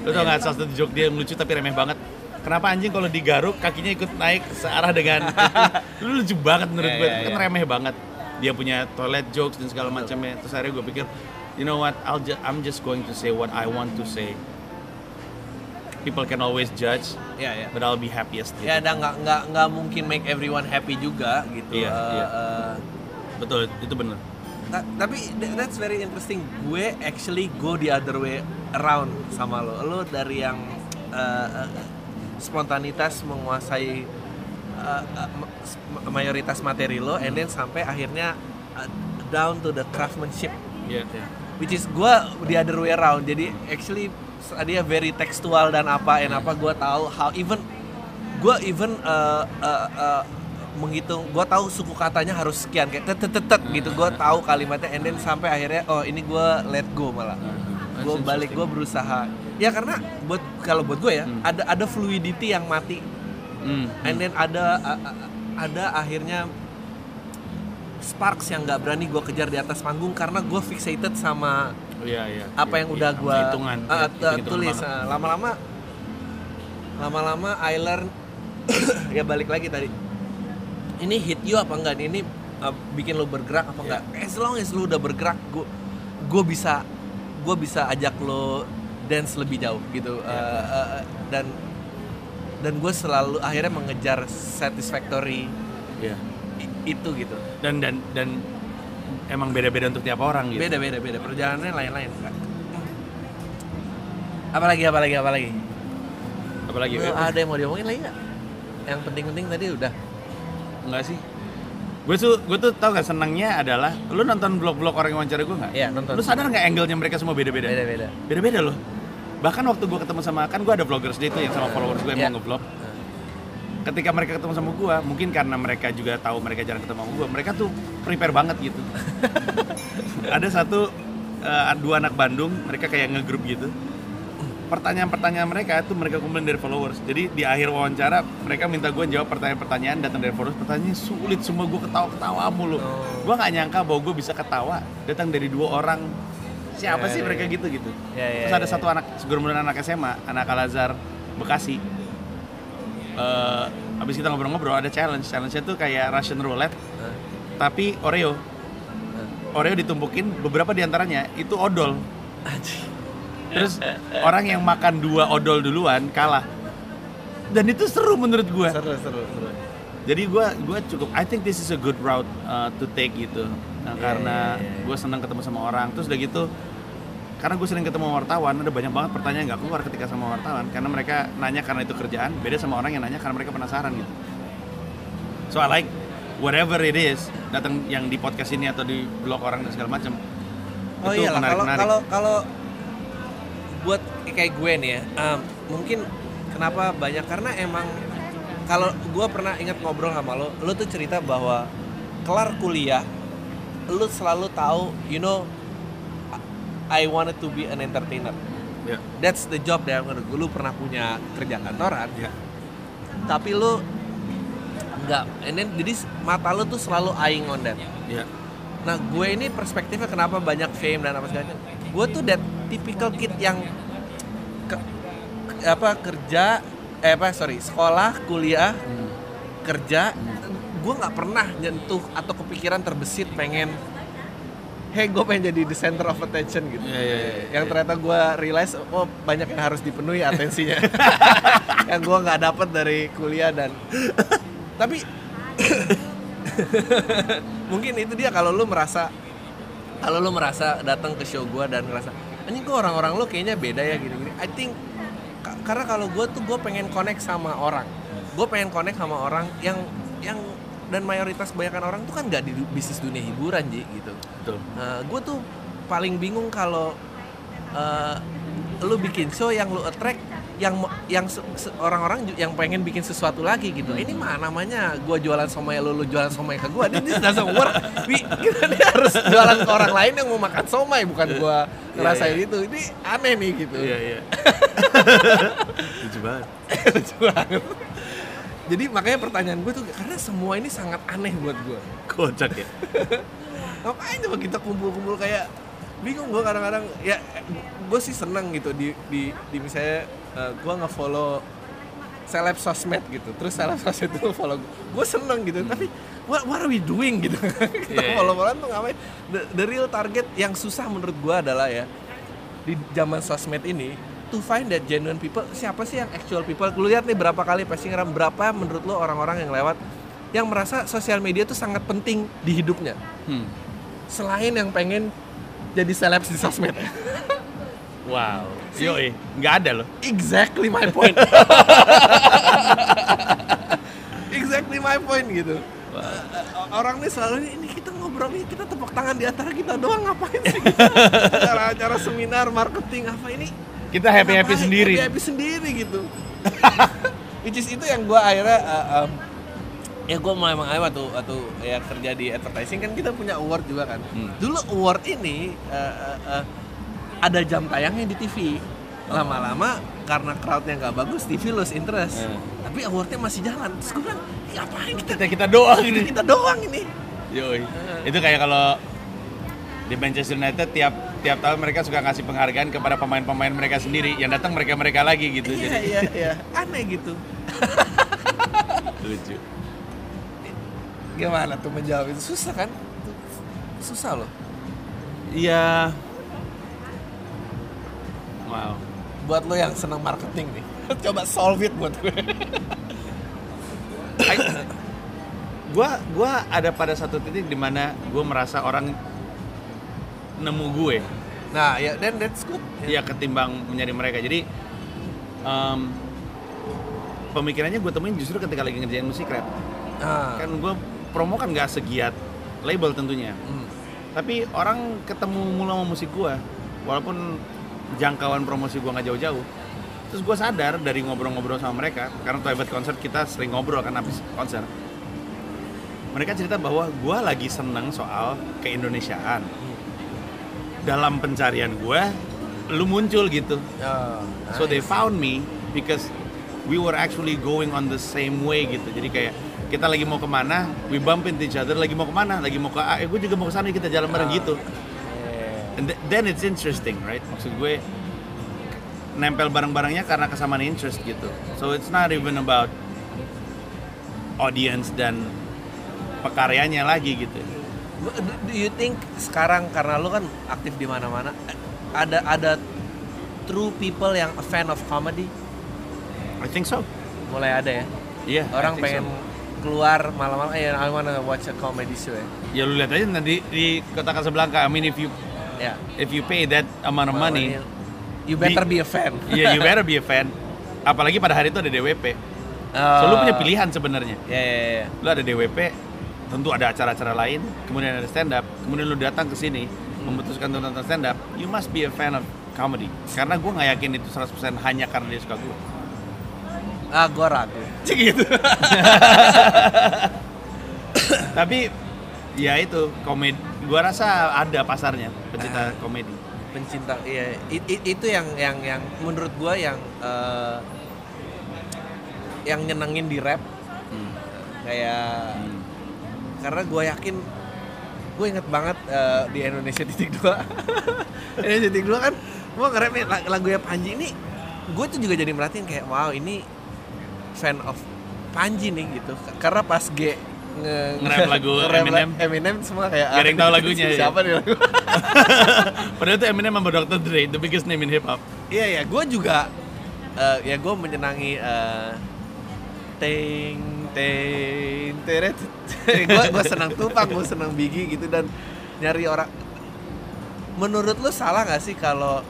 S2: lo tau nggak salah satu joke dia yang lucu tapi remeh banget. Kenapa anjing kalau digaruk kakinya ikut naik searah dengan lu lucu banget menurut
S1: Iya,
S2: gue,
S1: iya,
S2: kan
S1: iya.
S2: remeh banget. Dia punya toilet jokes dan segala macamnya. Terus akhirnya gue pikir, you know what, I'll ju- I'm just going to say what I want to say. People can always judge,
S1: ya ya
S2: but I'll be happiest. Gitu.
S1: ya ada nggak nggak nggak mungkin make everyone happy juga gitu
S2: Iya,
S1: Eh,
S2: iya.
S1: eh,
S2: Betul, itu bener.
S1: Ta- tapi th- that's very interesting. Gue actually go the other way around sama lo. Lo dari yang uh, uh, spontanitas menguasai uh, uh, mayoritas materi lo, and then sampai akhirnya uh, down to the craftsmanship,
S2: Iya.
S1: which is gue the other way around. Jadi actually dia very tekstual dan apa, and apa gue tahu how even gue even uh, uh, uh, menghitung gue tahu suku katanya harus sekian kayak tet tet tet, gitu. Gue tahu kalimatnya and then sampai akhirnya oh ini gue let go malah.
S2: That's
S1: gue balik gue berusaha ya karena buat kalau buat gue ya
S2: Hmm.
S1: ada ada fluidity yang mati
S2: Hmm.
S1: and then ada a- a- ada akhirnya sparks yang nggak berani gue kejar di atas panggung karena gue fixated sama
S2: Oh, iya, iya.
S1: apa
S2: Iya,
S1: yang
S2: iya,
S1: udah gue
S2: hitungan, iya, hitung-hitungan
S1: tulis. Nah, lama-lama lama-lama I learn ya balik lagi tadi ini hit you apa enggak ini uh, bikin lo bergerak apa enggak as long as lo udah bergerak gue gue bisa gue bisa ajak lo dance lebih jauh gitu Uh, uh, dan dan gue selalu akhirnya mengejar satisfactory
S2: Iya.
S1: i- itu gitu
S2: Dan dan dan emang beda-beda untuk tiap orang gitu.
S1: beda beda beda perjalanannya lain-lain apalagi apalagi apalagi
S2: Apalagi
S1: Lu ada yang mau diomongin lagi nggak? Yang penting-penting tadi udah.
S2: enggak sih? Gue tuh gue tuh tau gak senangnya adalah lu nonton vlog-vlog orang yang wawancara gue nggak?
S1: Iya, nonton.
S2: Lu sadar nggak angle-nya mereka semua beda-beda?
S1: Beda-beda.
S2: Beda-beda loh. Bahkan waktu gue ketemu sama kan gue ada vloggers day tuh yang sama followers gue yang
S1: Iya.
S2: mau ngevlog. Ketika mereka ketemu sama gue, mungkin karena mereka juga tahu mereka jarang ketemu sama gue, mereka tuh prepare banget gitu. ada satu eh, dua anak Bandung, mereka kayak ngegrup gitu. Pertanyaan-pertanyaan mereka tuh mereka kumpulin dari followers. Jadi di akhir wawancara mereka minta gue jawab pertanyaan-pertanyaan datang dari followers. Pertanyaannya sulit semua gue ketawa-ketawa mulu.
S1: Oh.
S2: Gue nggak nyangka bahwa gue bisa ketawa datang dari dua orang. Siapa
S1: Ya,
S2: sih
S1: ya,
S2: mereka
S1: ya.
S2: gitu gitu.
S1: Ya, ya,
S2: Terus ada
S1: ya,
S2: satu anak segerombolan anak SMA, anak Al Azhar Bekasi. Eh, habis kita ngobrol-ngobrol ada challenge. Challenge-nya tuh kayak Russian roulette
S1: Hah?
S2: tapi Oreo. Oreo ditumpukin beberapa di antaranya itu odol. Terus orang yang makan dua odol duluan kalah. Dan itu seru menurut gue.
S1: Seru seru seru.
S2: Jadi gue gua cukup. I think this is a good route uh, to take gitu. Nah,
S1: Iya,
S2: karena
S1: iya, iya.
S2: gue senang ketemu sama orang. Terus udah gitu, karena gue sering ketemu wartawan, ada banyak banget pertanyaan nggak keluar ketika sama wartawan. Karena mereka nanya karena itu kerjaan. Beda sama orang yang nanya karena mereka penasaran gitu. So I like whatever it is datang yang di podcast ini atau di blog orang dan segala macam.
S1: Oh iya kalau kalau kalau buat kayak gue nih ya um, mungkin kenapa banyak karena emang kalau gue pernah ingat ngobrol sama lo lo tuh cerita bahwa kelar kuliah lo selalu tahu you know I wanted to be an entertainer
S2: Ya.
S1: that's the job that I'm gonna do. lu pernah punya kerja kantoran
S2: Ya.
S1: tapi lu nggak and then jadi mata lu tuh selalu eyeing on that
S2: Ya.
S1: Nah, gue ini perspektifnya kenapa banyak fame dan apa segala. Gue tuh that typical kid yang ke- ke- apa kerja eh apa sorry sekolah kuliah kerja gue nggak pernah nyentuh atau kepikiran terbesit pengen hey gue pengen jadi the center of attention gitu.
S2: Iya, iya, iya,
S1: yang
S2: iya.
S1: ternyata gue realize oh banyak yang harus dipenuhi atensinya. Yang gue nggak dapet dari kuliah dan tapi mungkin itu dia kalau lu merasa kalau lu merasa datang ke show gue dan ngerasa ini kok orang-orang lu kayaknya beda ya gini-gini. I think ka- karena kalau gue tuh gue pengen connect sama orang. Gue pengen connect sama orang yang yang dan mayoritas kebanyakan orang tuh kan nggak di bisnis dunia hiburan ji gitu
S2: Betul.
S1: gue tuh paling bingung kalau eh, lu bikin show yang lu attract yang yang orang-orang yang pengen bikin sesuatu lagi gitu. Ini mah namanya gue jualan somai lu, lu jualan somai ke gue. Ini doesn't work. Wi, kita ini harus jualan ke orang lain yang mau makan somai bukan gue ngerasain
S2: iya.
S1: itu. Ini aneh nih gitu.
S2: Iya, iya. Lucu banget.
S1: Lucu banget. Jadi makanya pertanyaan gue tuh karena semua ini sangat aneh buat gue.
S2: Kocak ya.
S1: ngapain coba kita kumpul-kumpul kayak bingung gue kadang-kadang ya gue sih seneng gitu di di, di misalnya gue nge-follow seleb sosmed gitu terus seleb sosmed itu follow gue gue seneng gitu tapi what, what are we doing gitu kita
S2: Iya, iya.
S1: follow followan tuh ngapain the, the real target yang susah menurut gue adalah ya di zaman sosmed ini to find that genuine people siapa sih yang actual people? Lu lihat nih berapa kali Instagram berapa menurut lo orang-orang yang lewat yang merasa sosial media tuh sangat penting di hidupnya.
S2: Hmm.
S1: selain yang pengen jadi seleb di sosmed.
S2: Wow. Yoi, nggak ada loh.
S1: exactly my point. Exactly my point gitu. Eh, orang nih selalu ini kita ngobrol nih kita tepuk tangan di antara kita doang ngapain sih? Acara-acara seminar marketing apa ini
S2: Kita happy happy sendiri.
S1: happy, happy sendiri gitu which is itu yang gue akhirnya uh, um, ya gue mau emang aja waktu waktu ya kerja di advertising kan kita punya award juga kan
S2: Hmm.
S1: dulu award ini uh, uh, uh, ada jam tayangnya di TV lama-lama karena crowdnya nggak bagus TV lose interest
S2: Hmm.
S1: tapi awardnya masih jalan terus gue bilang ngapain kita
S2: Kita kita doang ini.
S1: kita doang ini
S2: Yoi. Itu kayak kalau di Manchester United tiap tiap tahun mereka suka ngasih penghargaan kepada pemain-pemain mereka sendiri. Yang datang mereka-mereka lagi gitu.
S1: iya
S2: Jadi
S1: iya iya. aneh gitu.
S2: Lucu.
S1: gimana tuh menjawab itu? Susah kan? Susah loh.
S2: Iya. Wow.
S1: buat lo yang senang marketing nih. Coba solve it buat gue.
S2: Gua gua ada pada satu titik di mana gua merasa orang nemu gue.
S1: Nah ya then that's good.
S2: Ya ketimbang menjadi mereka. Jadi em, pemikirannya gue temuin justru ketika lagi ngerjain musik rap
S1: nah,
S2: kan gue promo kan nggak segiat label tentunya.
S1: Hmm.
S2: tapi orang ketemu mulu sama musik gue walaupun jangkauan promosi gue nggak jauh-jauh terus gue sadar dari ngobrol-ngobrol sama mereka karena private concert kita sering ngobrol kan habis konser mereka cerita bahwa gue lagi seneng soal keindonesiaan dalam pencarian gue lu muncul gitu
S1: Oh,
S2: so they
S1: nice.
S2: found me because we were actually going on the same way gitu jadi kayak kita lagi mau ke mana we bump into each other lagi mau ke mana lagi mau ke A eh gue juga mau ke sana kita jalan bareng
S1: Ah.
S2: gitu
S1: Yeah.
S2: and th- then it's interesting right maksud gue nempel bareng-barengnya karena kesamaan interest gitu so it's not even about audience dan pekaryanya lagi gitu
S1: Do, do you think sekarang karena lu kan aktif di mana-mana ada ada true people yang a fan of comedy?
S2: I think so.
S1: Mulai ada ya?
S2: Iya
S1: orang
S2: I think
S1: pengen
S2: so.
S1: keluar malam-malam eh I wanna watch a comedy show ya?
S2: Ya lu lihat aja nanti di kota Casablanca. I mean if you
S1: ya
S2: if you pay that amount of money
S1: you better be a fan.
S2: Iya, you better be a fan. Apalagi pada hari itu ada DWP. So lu punya pilihan sebenarnya.
S1: ya ya ya
S2: Lu ada DWP, tentu ada acara-acara lain, kemudian ada stand up, kemudian lu datang ke sini memutuskan untuk nonton stand up, you must be a fan of comedy karena gue nggak yakin itu 100% hanya karena dia suka gue
S1: Ah, gue ragu.
S2: gitu tapi ya itu komedi gue rasa ada pasarnya pecinta komedi
S1: Pencinta, iya. I- i- itu yang yang yang menurut gue yang eh, yang nyenengin di rap
S2: Hmm.
S1: kayak
S2: Hmm.
S1: Karena gue yakin gue inget banget eh, di Indonesia titik dua Indonesia titik dua kan gue nge-rap nih lag- lagunya Panji ini gue tuh juga jadi merhatiin kayak wow ini fan of Panji nih gitu karena pas G nge
S2: Nge-rap lagu Eminem.
S1: Eminem semua kayak
S2: Gak ada yang tahu lagunya, ya?
S1: siapa nih lagu
S2: padahal itu Eminem sama Dr. Dre the biggest name in hip hop
S1: iya ya gue juga eh, ya gue menyenangi eh, ting ting teret gue gue senang Tupac gue senang Biggie gitu dan nyari orang. Menurut lu salah nggak sih kalau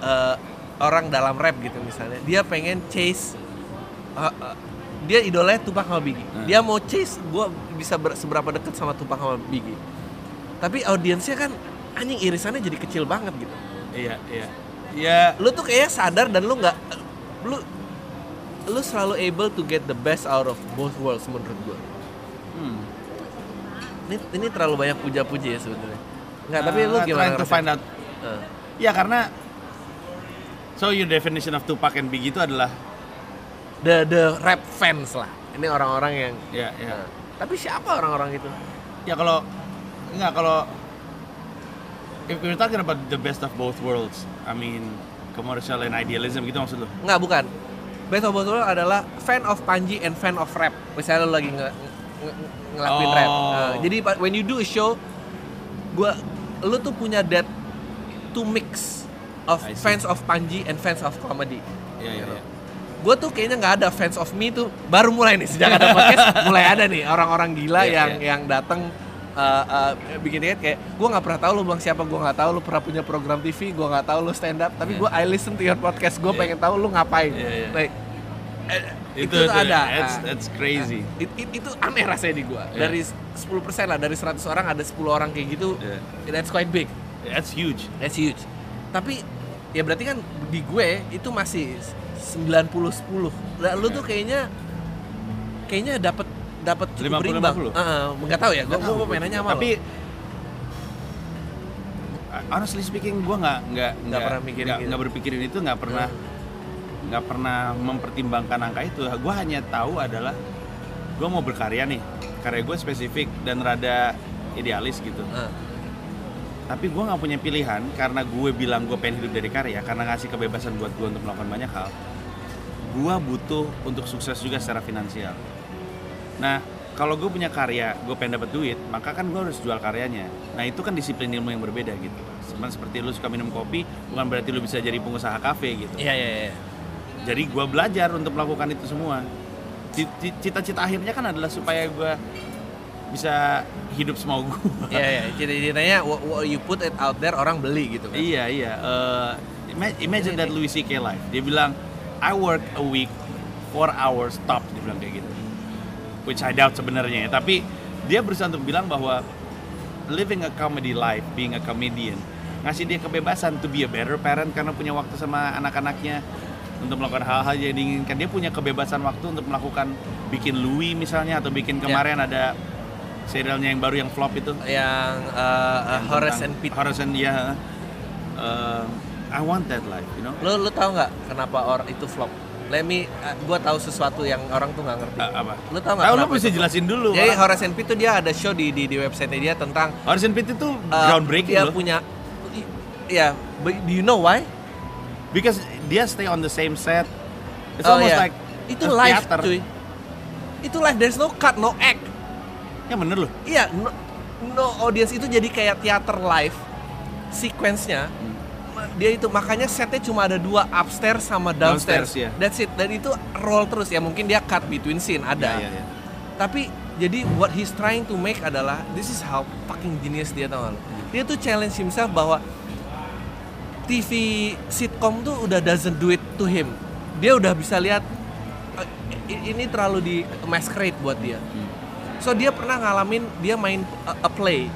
S1: eh, orang dalam rap gitu misalnya? Dia pengen chase eh, eh, dia idolanya Tupac sama Biggie
S2: Hmm.
S1: dia mau chase gue bisa ber- seberapa deket sama Tupac sama Biggie tapi audiensnya kan anjing irisannya jadi kecil banget gitu.
S2: Iya iya. Ya.
S1: Lu tuh kayaknya sadar dan lu nggak lu lu selalu able to get the best out of both worlds menurut gua.
S2: Hmm.
S1: ini ini terlalu banyak puja-puji ya sebetulnya. Nggak tapi lu
S2: Uh,
S1: gimana
S2: trying to find out.
S1: Eh,
S2: ya karena so your definition of Tupac and Biggie itu adalah
S1: the the rap fans lah. Ini orang-orang yang
S2: ya ya.
S1: Eh, tapi siapa orang-orang itu?
S2: Ya kalau nggak kalau if we're talking about the best of both worlds I mean commercial and idealism gitu maksud lu?
S1: Nggak bukan best of both adalah fan of Panji and fan of rap misalnya lu lagi nge, nge- ngelakuin rap
S2: Oh.
S1: Eh, jadi pa- when you do a show gua lu tuh punya that two mix of fans of Panji and fans of comedy
S2: ya ya, ya.
S1: gue tuh kayaknya nggak ada fans of me tuh baru mulai nih sejak ada podcast mulai ada nih orang-orang gila
S2: Iya,
S1: yang
S2: iya.
S1: yang datang uh, uh, bikin kayak gue nggak pernah tahu lu bilang siapa gue nggak tahu lu pernah punya program TV gue nggak tahu lu stand up tapi
S2: Iya.
S1: gue I listen to your podcast gue
S2: Iya.
S1: pengen tahu lu ngapain
S2: Iya, iya.
S1: Like, eh, itu, tuh ada
S2: that's,
S1: Ah.
S2: that's crazy
S1: It- it- itu aneh rasanya di gue
S2: Iya.
S1: dari 10% lah dari 100 orang ada 10 orang kayak gitu
S2: Iya.
S1: that's quite big
S2: that's huge
S1: That's huge. Tapi ya berarti kan di gue itu masih 90 10. Nah, lu tuh kayaknya kayaknya dapat dapat cukup
S2: 50,
S1: berimbang.
S2: 50.
S1: Heeh, enggak tahu ya. Gue
S2: Nggak
S1: gue pengen nanya sama
S2: tapi
S1: lo.
S2: honestly speaking gue nggak nggak nggak
S1: pernah mikirin
S2: nggak
S1: gitu.
S2: nggak berpikirin itu nggak pernah nggak pernah mempertimbangkan angka itu gue hanya tahu adalah gue mau berkarya nih karya gue spesifik dan rada idealis gitu
S1: Heeh.
S2: tapi gue nggak punya pilihan karena gue bilang gue pengen hidup dari karya karena ngasih kebebasan buat gue untuk melakukan banyak hal gue butuh untuk sukses juga secara finansial nah kalau gue punya karya gue pengen dapat duit maka kan gue harus jual karyanya nah itu kan disiplin ilmu yang berbeda gitu Cuman seperti lu suka minum kopi bukan berarti lu bisa jadi pengusaha kafe gitu
S1: Iya iya iya.
S2: jadi gue belajar untuk melakukan itu semua Ci- ci- cita-cita akhirnya kan adalah supaya gue bisa hidup semau gue
S1: Iya iya. Cita-citanya what, what you put it out there orang beli gitu kan.
S2: Iya iya. Ima- imagine that Louis C.K. live. Dia bilang, I work a week four hours top. Dia bilang kayak gitu. Which I doubt sebenarnya. ya. Tapi dia berusaha untuk bilang bahwa living a comedy life, being a comedian, ngasih dia kebebasan to be a better parent karena punya waktu sama anak-anaknya untuk melakukan hal-hal yang diinginkan. Dia punya kebebasan waktu untuk melakukan bikin Louis misalnya atau bikin
S1: Ya.
S2: kemarin ada serialnya yang baru yang flop itu.
S1: Yang uh, uh,
S2: Yang
S1: Horace and Pete.
S2: Horace and ya. Uh, I want that life, you know.
S1: Lu lu tahu nggak kenapa orang itu flop? Let me, uh, gua tahu sesuatu yang orang tuh nggak ngerti.
S2: Uh, apa?
S1: Lu tahu nggak?
S2: Tahu lu
S1: itu flop?
S2: jelasin dulu.
S1: Jadi. Horace and Pete tuh dia ada show di di, di website dia tentang
S2: Horace and Pete itu
S1: uh,
S2: groundbreaking
S1: dia
S2: loh.
S1: punya ya but do you know why?
S2: Because dia stay on the same set. It's
S1: Oh,
S2: almost
S1: iya.
S2: like
S1: itu
S2: a
S1: live
S2: theater.
S1: cuy. Itu live there's no cut, no act.
S2: Ya bener loh.
S1: Iya, no, no audience itu jadi kayak teater live sequence-nya.
S2: Hmm.
S1: Dia itu makanya setnya cuma ada dua upstairs sama downstairs.
S2: Downstairs, ya.
S1: That's it. Dan itu roll terus ya. Mungkin dia cut between scene ada.
S2: Ya, ya, ya.
S1: Tapi jadi what he's trying to make adalah this is how fucking genius dia tau gak lo? Dia tuh challenge himself bahwa TV sitcom tuh udah doesn't do it to him. Dia udah bisa lihat "Eh, ini terlalu di masquerade buat dia.
S2: Hmm.
S1: So dia pernah ngalamin dia main a, a play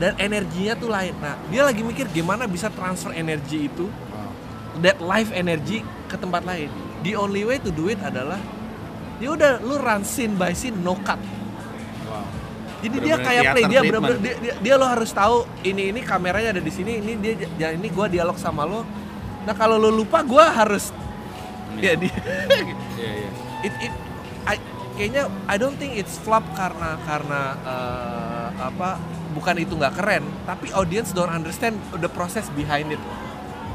S1: dan energinya tuh lain. Nah, dia lagi mikir gimana bisa transfer energi itu
S2: Wow.
S1: that life energy ke tempat lain the only way to do it adalah ya udah lu run scene by scene no cut
S2: Wow.
S1: jadi dia
S2: Bener-bener
S1: kayak play dia bener-bener dia, dia, dia lo harus tahu ini ini kameranya ada di sini ini dia ya ini gua dialog sama lo nah kalau lo lupa gua harus ya di
S2: Iya, iya.
S1: it, it I- kayaknya I don't think it's flop karena karena eh, apa bukan itu nggak keren tapi audience don't understand the process behind it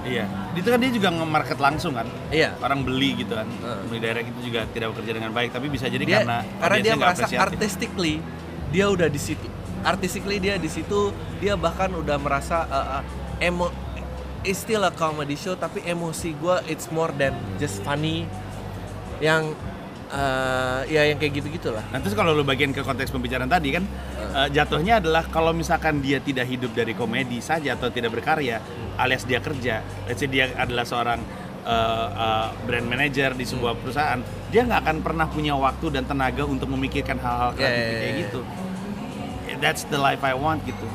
S2: Iya. Itu kan dia juga nge-market langsung kan.
S1: iya
S2: Orang beli gitu kan.
S1: Heeh.
S2: Beli direct itu juga tidak bekerja dengan baik, tapi bisa jadi
S1: dia
S2: karena
S1: karena dia merasa artistically dia udah di situ artistically dia di situ dia bahkan udah merasa uh, uh, emo it's still a comedy show tapi emosi gue it's more than just funny yang uh, ya yang kayak gitu gitulah
S2: Nah terus kalau lu bagian ke konteks pembicaraan tadi kan eh, jatuhnya adalah kalau misalkan dia tidak hidup dari komedi saja atau tidak berkarya alias dia kerja, let's say dia adalah seorang eh, eh, brand manager di sebuah perusahaan, dia nggak akan pernah punya waktu dan tenaga untuk memikirkan hal-hal kreatif
S1: ya, ya,
S2: kayak
S1: ya.
S2: gitu. That's the life I want gitu.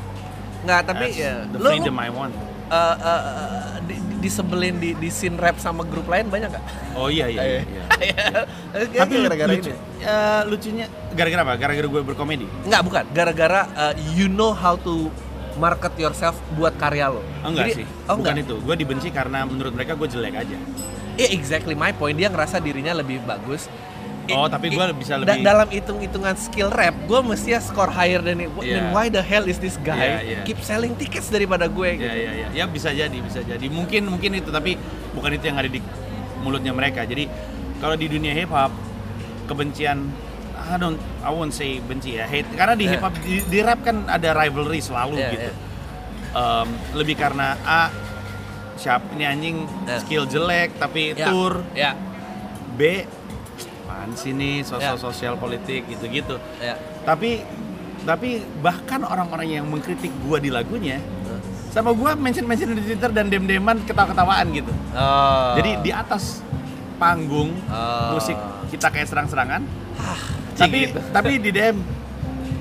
S1: nggak tapi
S2: That's
S1: ya
S2: the
S1: lu, lu
S2: freedom I want.
S1: uh, uh, uh, di- disebelin di, di scene rap sama grup lain banyak nggak?
S2: Oh iya iya. iya, iya.
S1: Tapi
S2: Tapi
S1: gara-gara
S2: lucu,
S1: ini.
S2: eh, lucunya gara-gara apa? Gara-gara gue berkomedi.
S1: Nggak bukan, gara-gara uh, you know how to market yourself buat karya lo.
S2: Oh, enggak
S1: Jadi-
S2: sih,
S1: Oh
S2: bukan
S1: enggak.
S2: itu. Gue dibenci karena menurut mereka gue jelek aja.
S1: Iya exactly my point. Dia ngerasa dirinya lebih bagus.
S2: Oh, tapi gua bisa
S1: da-
S2: lebih-
S1: dalam hitung-hitungan skill rap, gue mestinya score higher than it. Then why the hell is this guy
S2: Iya, iya.
S1: keep selling tickets daripada gue? gitu.
S2: Ya ya ya, ya bisa jadi bisa jadi. Mungkin mungkin itu tapi bukan itu yang ada di mulutnya mereka. Jadi kalau di dunia hip hop kebencian I don't I won't say benci ya hate karena di
S1: Iya.
S2: hip hop di, di rap kan ada rivalry selalu
S1: Iya,
S2: gitu.
S1: iya.
S2: Em, lebih karena A siapa ini anjing
S1: Iya.
S2: skill jelek tapi
S1: Ya,
S2: tour
S1: Ya,
S2: B apaan sih nih sosial
S1: Ya.
S2: sosial politik gitu-gitu.
S1: ya.
S2: Tapi tapi bahkan orang-orang yang mengkritik gua di lagunya sama gua mention mention di Twitter dan dem-deman ketawa-ketawaan gitu.
S1: Oh.
S2: Jadi di atas panggung
S1: Oh.
S2: musik kita kayak serang-serangan, tapi
S1: gitu.
S2: tapi di DM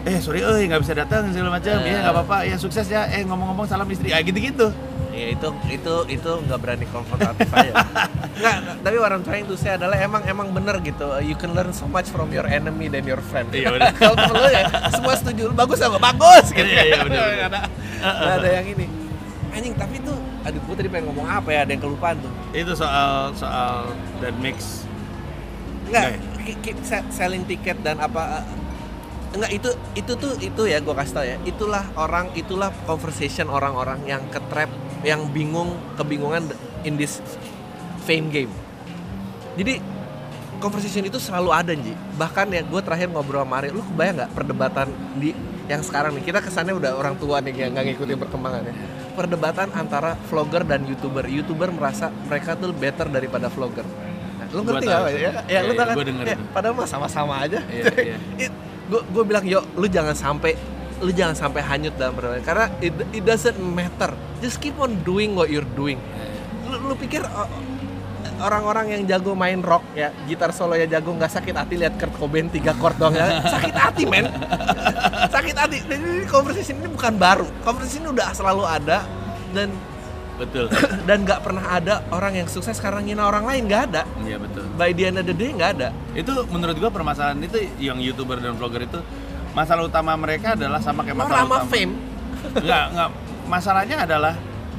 S2: eh sorry eh nggak bisa datang segala macam
S1: Eh.
S2: ya nggak apa-apa ya sukses ya eh ngomong-ngomong salam istri ya gitu-gitu
S1: Ya itu itu itu nggak berani konfrontatif aja. Nggak, tapi what I'm trying to say adalah emang emang bener gitu. You can learn so much from your enemy than your friend.
S2: Iya.
S1: Kalau temen lu ya semua setuju, bagus apa bagus gitu.
S2: Iya, iya.
S1: Nggak ada, nggak ada yang ini. Anjing tapi itu, aduh gue tadi pengen ngomong apa ya? Ada yang kelupaan tuh.
S2: itu soal soal that mix
S1: Enggak, se- selling tiket dan apa Enggak itu itu tuh itu ya gue kasih tau ya itulah orang itulah conversation orang-orang yang ke trap yang bingung kebingungan in this fame game. Jadi conversation itu selalu ada Ji bahkan ya gue terakhir ngobrol sama Ari lu kebayang nggak perdebatan di yang sekarang nih? Kita kesannya udah orang tua nih yang nggak ngikutin perkembangannya perdebatan antara vlogger dan youtuber. Youtuber merasa mereka tuh better daripada vlogger. Nah, lu ngerti nggak
S2: sih.
S1: ya, ya, lu
S2: Iya, iya,
S1: kan? Ya, padahal mah sama-sama aja.
S2: Iya, iya.
S1: gue bilang yo lu jangan sampai lu jangan sampai hanyut dalam perdebatan. Karena it, it doesn't matter. Just keep on doing what you're doing. Lu, lu pikir uh, orang-orang yang jago main rock ya gitar solo ya jago nggak sakit hati lihat Kurt Cobain tiga chord doang ya. Sakit hati men. Sakit hati. Dan ini conversation ini bukan baru. Conversation ini udah selalu ada dan
S2: betul.
S1: dan nggak pernah ada orang yang sukses karena ngina orang lain nggak ada.
S2: Iya betul.
S1: By the end of the day nggak ada.
S2: Itu menurut gua permasalahan itu yang youtuber dan vlogger itu masalah utama mereka adalah sama kayak masalah utama
S1: fame.
S2: Enggak, enggak. Masalahnya adalah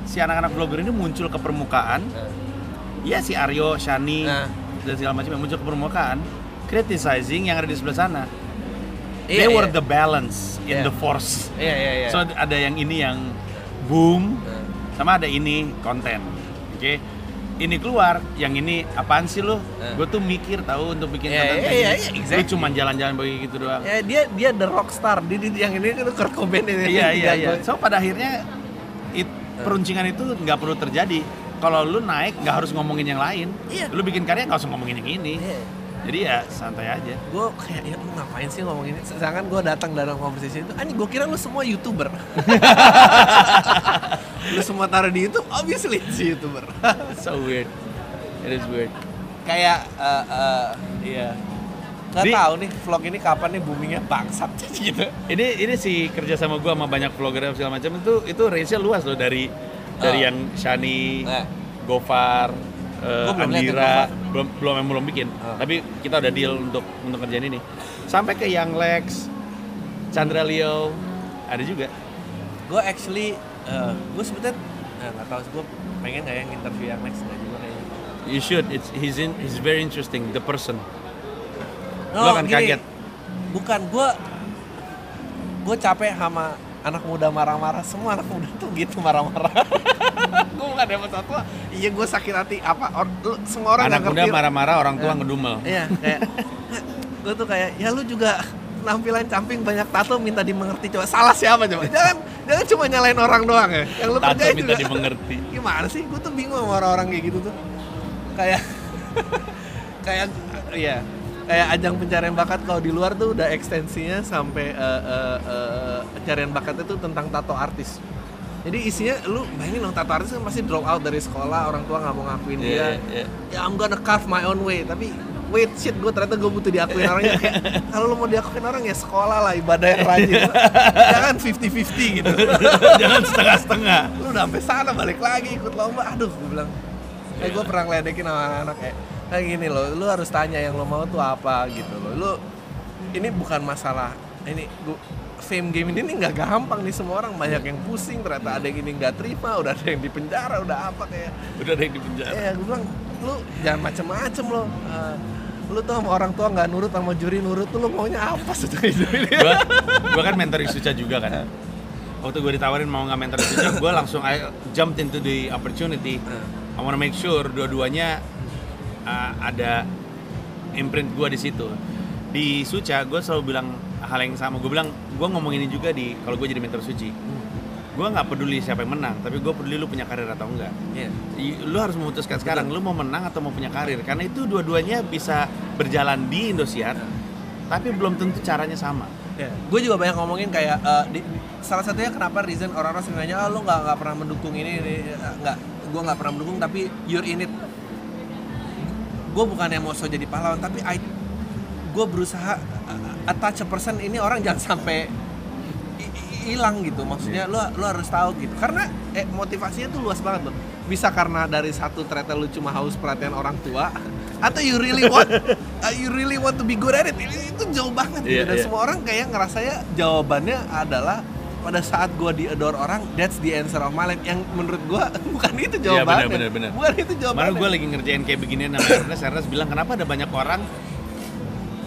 S2: si anak-anak vlogger ini muncul ke permukaan. Ya si Aryo, Shani,
S1: Nah.
S2: dan segala macam yang muncul ke permukaan, criticizing yang ada di sebelah sana.
S1: Iya,
S2: They were
S1: iya.
S2: the balance in
S1: Iya.
S2: the force.
S1: iya iya iya
S2: So ada yang ini yang boom,
S1: Nah.
S2: sama ada ini konten. Oke. Ini keluar, yang ini apaan sih lu?
S1: Nah.
S2: Gue tuh mikir tahu untuk bikin
S1: Iya,
S2: konten kayak gini.
S1: iya,
S2: Lu
S1: exactly.
S2: cuma jalan-jalan begitu doang.
S1: Ya dia dia the rockstar. Di, di- yang ini kan Kurt Cobain ini.
S2: iya iya iya so pada akhirnya it, peruncingan itu nggak perlu terjadi kalau lu naik nggak harus ngomongin yang lain
S1: Iya.
S2: lu bikin karya nggak usah ngomongin yang ini
S1: Iya.
S2: jadi ya santai aja
S1: Gue kayak ya lu ngapain sih ngomong ini? Sedangkan gue datang dalam conversation itu, anjing gue kira lu semua youtuber. lu semua taruh di YouTube, obviously si youtuber.
S2: so weird it is weird
S1: kayak eh, eh, iya. Gak
S2: Di-
S1: tahu nih vlog ini kapan nih boomingnya bangsat gitu.
S2: ini ini sih kerja sama gua sama banyak vlogger dan segala macam itu itu range nya luas loh dari dari
S1: Ah.
S2: yang Shani Gofar, eh,
S1: belum liat yang
S2: Andira,
S1: Gofar.
S2: belum belum yang belum bikin.
S1: Ah.
S2: Tapi kita udah deal untuk untuk kerjaan ini. Sampai ke Young Lex, Chandra Leo, ada juga.
S1: gue actually gue sebetulnya eh, nggak tahu gue pengen kayak yang interview yang next nggak juga kayaknya
S2: You should. It's he's in he's very interesting the person.
S1: No,
S2: Lo akan
S1: gini,
S2: kaget.
S1: Bukan gue, gue capek sama anak muda marah-marah. Semua anak muda tuh gitu marah-marah. gue bukan masa tua. Iya gue sakit hati. Apa? Or, lu, semua orang
S2: Anak muda marah-marah, orang tua
S1: Eh.
S2: ngedumel.
S1: Iya kayak gue tuh kayak ya lu juga penampilan camping banyak tato minta dimengerti coba salah siapa coba jangan jangan cuma nyalain orang doang ya yang lu
S2: Tato
S1: kerjain
S2: minta
S1: juga
S2: dimengerti.
S1: gimana sih gue tuh bingung sama orang-orang kayak gitu tuh kayak kayak ya kayak ajang pencarian bakat kalau di luar tuh udah ekstensinya sampai eh, eh, eh, pencarian bakatnya tuh tentang tato artis. Jadi isinya lu bayangin dong tato artis kan pasti drop out dari sekolah orang tua nggak mau ngakuin
S2: Iya,
S1: dia.
S2: iya.
S1: ya I'm gonna carve my own way. Tapi wait shit gue ternyata gue butuh diakuin orangnya. Kayak kalau lu mau diakuin orang ya sekolah lah ibadah yang rajin. Jangan 50-50 gitu.
S2: Jangan setengah-setengah.
S1: lu udah sampai sana balik lagi ikut lomba. Aduh gue bilang. Kayak gue pernah ngeledekin sama anak kayak kayak gini loh lu harus tanya yang lo mau tuh apa gitu loh. Lu ini bukan masalah ini gua, fame game ini nih nggak gampang nih semua orang. Banyak yang pusing ternyata ada yang ini nggak terima udah ada yang di penjara udah apa kayak.
S2: Udah ada yang di penjara.
S1: ya gue bilang lu jangan macem-macem lo Eh, lu tuh sama orang tua nggak nurut sama juri nurut tuh lu maunya apa sih
S2: gua, gua kan mentoring Suca juga kan. Waktu gue ditawarin mau nggak mentoring Suca gue langsung I jumped into the opportunity. I wanna make sure dua-duanya uh, ada imprint gue di situ. Di Suca gue selalu bilang hal yang sama. Gue bilang gue ngomong ini juga di kalau gue jadi mentor Suci. Gue nggak peduli siapa yang menang tapi gue peduli lu punya karir atau enggak. I- lu harus memutuskan sekarang lu mau menang atau mau punya karir. Karena itu dua-duanya bisa berjalan di Indosiar tapi belum tentu caranya sama.
S1: Ya, gue juga banyak ngomongin kayak eh, di- salah satunya kenapa reason orang-orang sering nanya, ah, lu nggak nggak pernah mendukung ini, ini Eh, nggak, gue nggak pernah mendukung tapi you're in it. Gue bukan yang mau so jadi pahlawan tapi I, gue berusaha uh, attach a person ini orang jangan sampai hi- hi- hilang gitu. Maksudnya lu lu harus tahu gitu. Karena eh, motivasinya tuh luas banget loh. Bisa karena dari satu ternyata lu cuma haus perhatian orang tua atau you really want uh, you really want to be good at it. Itu jauh banget gitu.
S2: Iya,
S1: Dan
S2: iya.
S1: semua orang kayak ngerasanya jawabannya adalah pada saat gua diadore orang that's the answer of my life yang menurut gua bukan itu
S2: Iya,
S1: jawabannya
S2: benar, benar, benar.
S1: bukan itu jawabannya
S2: gue lagi ngerjain kayak beginian sama Ernest, Ernest bilang kenapa ada banyak orang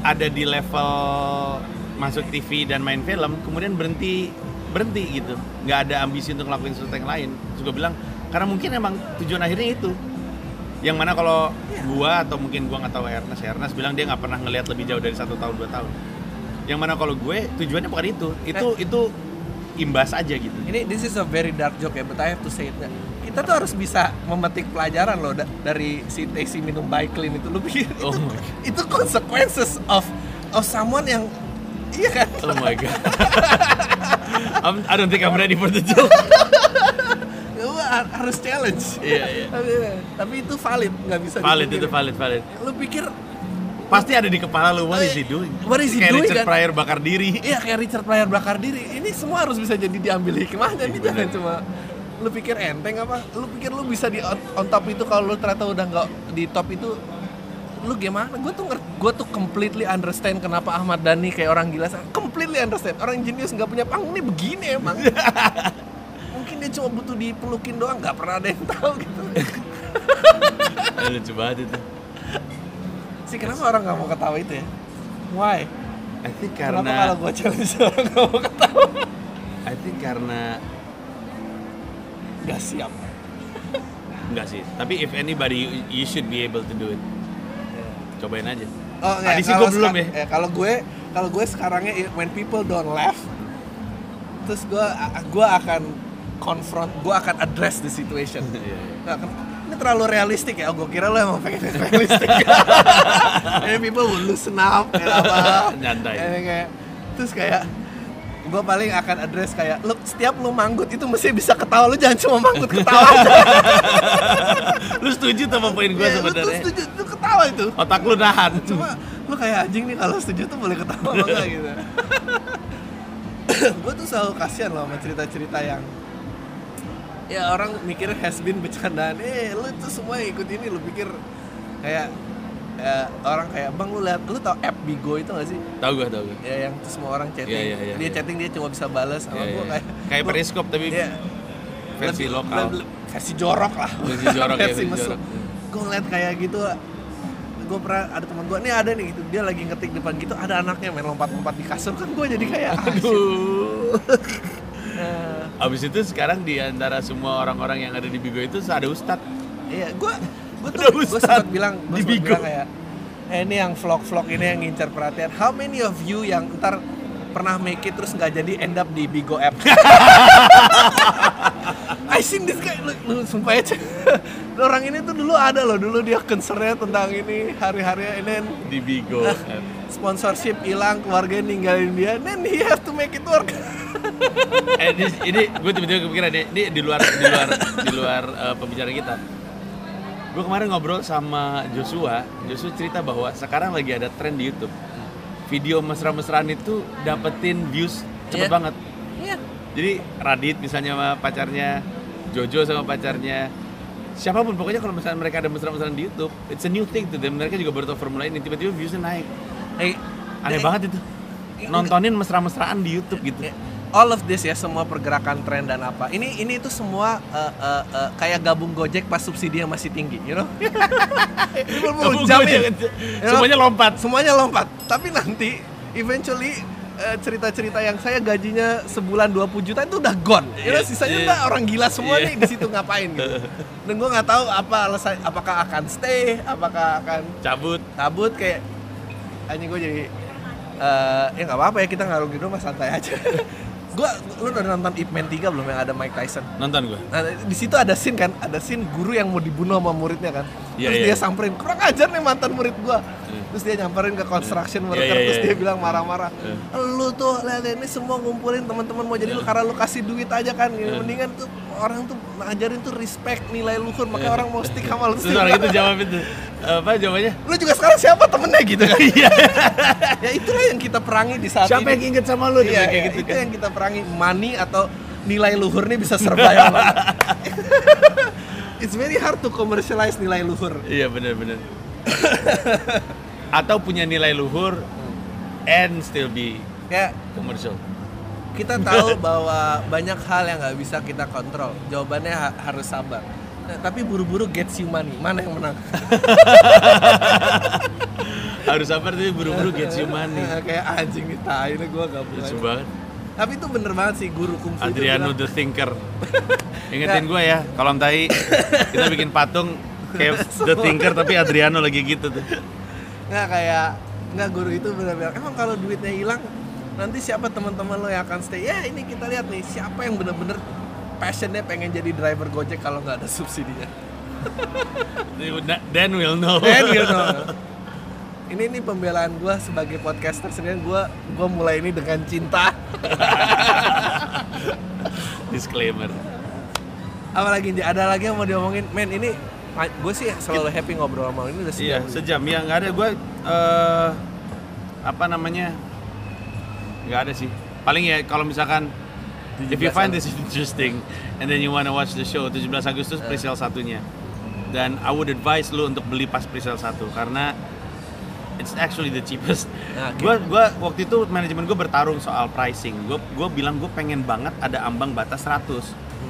S2: ada di level masuk TV dan main film, kemudian berhenti berhenti gitu, nggak ada ambisi untuk ngelakuin sesuatu yang lain. Terus gue bilang karena mungkin emang tujuan akhirnya itu. Yang mana kalau
S1: Iya.
S2: gua atau mungkin gua nggak tahu Ernest, Ernest bilang dia nggak pernah ngelihat lebih jauh dari satu tahun dua tahun. Yang mana kalau gue tujuannya bukan itu, itu
S1: Eh.
S2: itu imbas aja gitu.
S1: ini this is a very dark joke ya but I have to say it kita tuh harus bisa memetik pelajaran loh da- dari si Taxi minum Baiklin itu lu pikir
S2: Oh
S1: itu,
S2: my God.
S1: itu consequences of of someone yang iya kan
S2: Oh my god. I'm, I don't think I'm ready for the joke.
S1: harus challenge
S2: Iya, iya.
S1: tapi, tapi itu valid nggak bisa
S2: Valid
S1: dipungkiri.
S2: itu valid valid.
S1: lu pikir
S2: Pasti ada di kepala lu what is he doing?
S1: What is he
S2: Kayak
S1: doing,
S2: Richard
S1: kan?
S2: Pryor bakar diri.
S1: Iya kayak Richard Pryor bakar diri. Ini semua harus bisa jadi diambil hikmahnya. Ini
S2: Iya,
S1: jangan cuma lu pikir enteng apa? Lu pikir lu bisa di on, top itu kalau lu ternyata udah nggak di top itu lu gimana? Gue tuh gue tuh completely understand kenapa Ahmad Dhani kayak orang gila. Completely understand. Orang jenius nggak punya panggung ini begini emang. Mungkin dia cuma butuh dipelukin doang, nggak pernah ada yang tahu gitu.
S2: Eh, lucu banget itu.
S1: Sih kenapa orang nggak mau ketawa itu ya? Why?
S2: I think
S1: Kenapa
S2: karena
S1: kalau gue challenge orang nggak mau ketawa?
S2: I think karena
S1: Gak siap.
S2: enggak sih. Tapi if anybody you, you should be able to do it. Cobain aja.
S1: Oh,
S2: Tadi sih
S1: kalau
S2: gua belum ya.
S1: Kalau gue, kalau gue sekarangnya when people don't laugh, terus gue, gue akan confront, gue akan address the situation.
S2: Iya, iya.
S1: Nah, ini terlalu realistik ya. Oh, gue kira lo emang pengen realistik. Ini people will loosen up, kayak apa?
S2: Nyantai.
S1: Kayak, kayak, terus kayak gue paling akan address kayak lu setiap lu manggut itu mesti bisa ketawa lu jangan cuma manggut ketawa aja.
S2: lu setuju sama poin gue
S1: lu tuh
S2: sebenarnya?
S1: setuju tuh ketawa itu.
S2: Otak lu nahan.
S1: cuma lu kayak anjing nih kalau setuju tuh boleh ketawa apa enggak gitu gue tuh selalu kasihan loh sama cerita-cerita yang ya orang mikir has been bercandaan eh lu tuh semua ikut ini lu pikir kayak ya, orang kayak bang lu lihat lu tau app Bigo itu gak sih
S2: Tahu gua, tahu gua.
S1: ya yang tuh semua orang chatting
S2: Iya, iya, iya,
S1: dia
S2: iya.
S1: chatting dia cuma bisa balas sama
S2: Iya,
S1: gua
S2: iya.
S1: kayak
S2: Kayak Periscope tapi
S1: Iya.
S2: versi
S1: Lebih-
S2: lokal.
S1: lebih- versi jorok lah
S2: Versi jorok ya, versi jorok.
S1: gue ngeliat kayak gitu gue pernah ada teman gue nih ada nih gitu dia lagi ngetik depan gitu ada anaknya main lompat-lompat di kasur kan gue jadi kayak.
S2: Aduh. Abis itu sekarang di antara semua orang-orang yang ada di Bigo itu ada Ustadz.
S1: iya gue gue tuh gue sempat bilang gue
S2: di Bigo.
S1: bilang kayak eh ini yang vlog-vlog ini yang ngincar perhatian how many of you yang ntar pernah make it terus nggak jadi end up di Bigo app I seen this guy lu, lu sumpah aja orang ini tuh dulu ada loh dulu dia concernnya tentang ini hari-hari ini
S2: di Bigo.
S1: sponsorship hilang keluarga ninggalin dia then he have to make it work
S2: eh, ini, ini gue tiba-tiba kepikiran deh, ini di luar di luar di luar eh, pembicaraan kita. Gue kemarin ngobrol sama Joshua, Joshua cerita bahwa sekarang lagi ada tren di YouTube. Video mesra-mesraan itu dapetin views cepet
S1: Iya.
S2: banget.
S1: Iya.
S2: Jadi Radit misalnya sama pacarnya, Jojo sama pacarnya, siapa pun pokoknya kalau misalnya mereka ada mesra-mesraan di YouTube, it's a new thing to them. Mereka juga baru tahu formula ini, tiba-tiba viewsnya naik.
S1: Hey,
S2: Aneh
S1: eh,
S2: banget itu. Nontonin mesra-mesraan di YouTube gitu.
S1: all of this ya semua pergerakan tren dan apa ini ini itu semua eh, eh, eh, kayak gabung Gojek pas subsidinya masih tinggi you know jamin. You know?
S2: Semuanya lompat.
S1: semuanya lompat tapi nanti eventually eh, cerita-cerita yang saya gajinya sebulan 20 juta itu udah gone know,
S2: Iya,
S1: sisanya
S2: iya.
S1: udah orang gila semua
S2: Iya.
S1: nih di situ ngapain gitu dan gue nggak tahu apa alasan apakah akan stay apakah akan
S2: Cabut.
S1: kabut kayak anjing gue jadi eh ya nggak apa-apa ya kita dulu mas santai aja gue lu udah nonton Ip Man 3 belum yang ada Mike Tyson
S2: Nonton gue.
S1: nah di situ ada scene kan ada scene guru yang mau dibunuh sama muridnya kan
S2: Iya,
S1: terus
S2: iya.
S1: dia samperin kurang ajar nih mantan murid gua terus dia nyamperin ke construction
S2: Iya,
S1: worker
S2: iya,
S1: terus
S2: iya.
S1: dia bilang marah-marah
S2: Iya.
S1: lu tuh lihat ini semua ngumpulin teman-teman mau jadi lu karena lu kasih duit aja kan
S2: Iya.
S1: mendingan tuh orang tuh ngajarin tuh respect nilai luhur makanya orang mau stick sama lu
S2: Terus orang itu jawab itu. Apa jawabannya?
S1: lu juga sekarang siapa temennya gitu kan
S2: Iya.
S1: ya itulah yang kita perangi di saat
S2: Siapa yang
S1: ini
S2: inget sama lu?
S1: Iya,
S2: bilang kayak
S1: iya,
S2: gitu
S1: itu
S2: kan.
S1: yang kita perangi money atau nilai luhur nih bisa apa enggak. it's very hard to commercialize nilai luhur
S2: Iya benar-benar. Atau punya nilai luhur and still be
S1: kayak
S2: commercial.
S1: kita tahu bahwa banyak hal yang nggak bisa kita kontrol jawabannya ha- harus sabar Nah, tapi buru-buru gets you money mana yang menang
S2: Harus sabar tapi buru-buru gets you money.
S1: kayak anjing nih tai ini gue gak
S2: Lucu
S1: boleh
S2: banget.
S1: tapi itu bener banget sih guru kungfu
S2: Adriano the Thinker. Ingetin gue ya, kolam tai kita bikin patung kayak the Thinker tapi Adriano lagi gitu tuh.
S1: nggak kayak nggak guru itu bener bilang emang kalau duitnya hilang nanti siapa teman-teman lo yang akan stay ya ini kita lihat nih siapa yang bener-bener passionnya pengen jadi driver gojek kalau nggak ada subsidinya
S2: Then we'll know.
S1: Then you know. Ini nih pembelaan gue sebagai podcaster sendiri gue gue mulai ini dengan cinta.
S2: Disclaimer.
S1: Apalagi ada lagi yang mau diomongin, men ini gue sih selalu happy ngobrol sama ini udah
S2: Iya,
S1: sejam.
S2: sejam ya nggak ada gue eh apa namanya nggak ada sih. Paling ya kalau misalkan if you
S1: 17
S2: find this interesting and then you wanna watch the show 17 Agustus presale satunya. Dan I would advise lu untuk beli pas presale satu karena it's actually the cheapest.
S1: Nah, oke.
S2: Gue gua waktu itu manajemen gue bertarung soal pricing. Gue gue bilang gue pengen banget ada ambang batas 100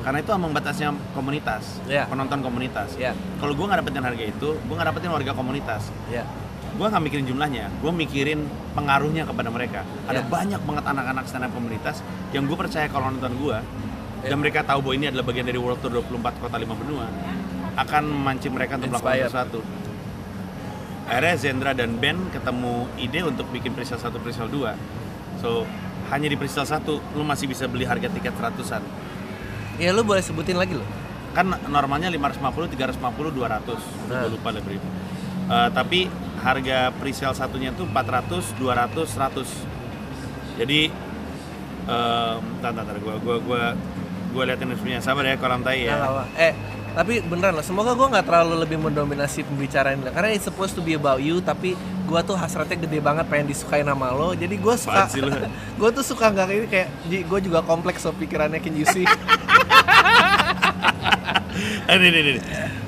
S2: karena itu ambang batasnya komunitas,
S1: Iya.
S2: penonton komunitas.
S1: Iya.
S2: Kalau gue nggak dapetin harga itu, gue nggak dapetin warga komunitas.
S1: Ya.
S2: Gue nggak mikirin jumlahnya, gue mikirin pengaruhnya kepada mereka. Ada
S1: Iya.
S2: banyak banget anak-anak stand up komunitas yang gue percaya kalau nonton gue
S1: Iya.
S2: dan mereka tahu bahwa ini adalah bagian dari World Tour 24 kota lima benua akan memancing mereka untuk melakukan sesuatu. Akhirnya Zendra dan Ben ketemu ide untuk bikin presale 1, presale 2 So, hanya di presale 1 lu masih bisa beli harga tiket seratusan
S1: Ya lu boleh sebutin lagi loh.
S2: Kan normalnya 550, 350, 200
S1: Nah.
S2: Lupa berapa Eh, Tapi harga presale satunya tuh 400, 200, 100 Jadi um, Bentar, bentar, gue gua, gua, gua liatin resminya Sabar ya kolam tai ya
S1: apa-apa. Eh, tapi beneran lah. Semoga gue nggak terlalu lebih mendominasi pembicaraan ini. Karena it's supposed to be about you, tapi gue tuh hasratnya gede banget pengen disukai nama lo. Jadi gue suka, gue tuh suka nggak ini kayak, gue juga kompleks so pikirannya can you see.
S2: ini, ini, ini.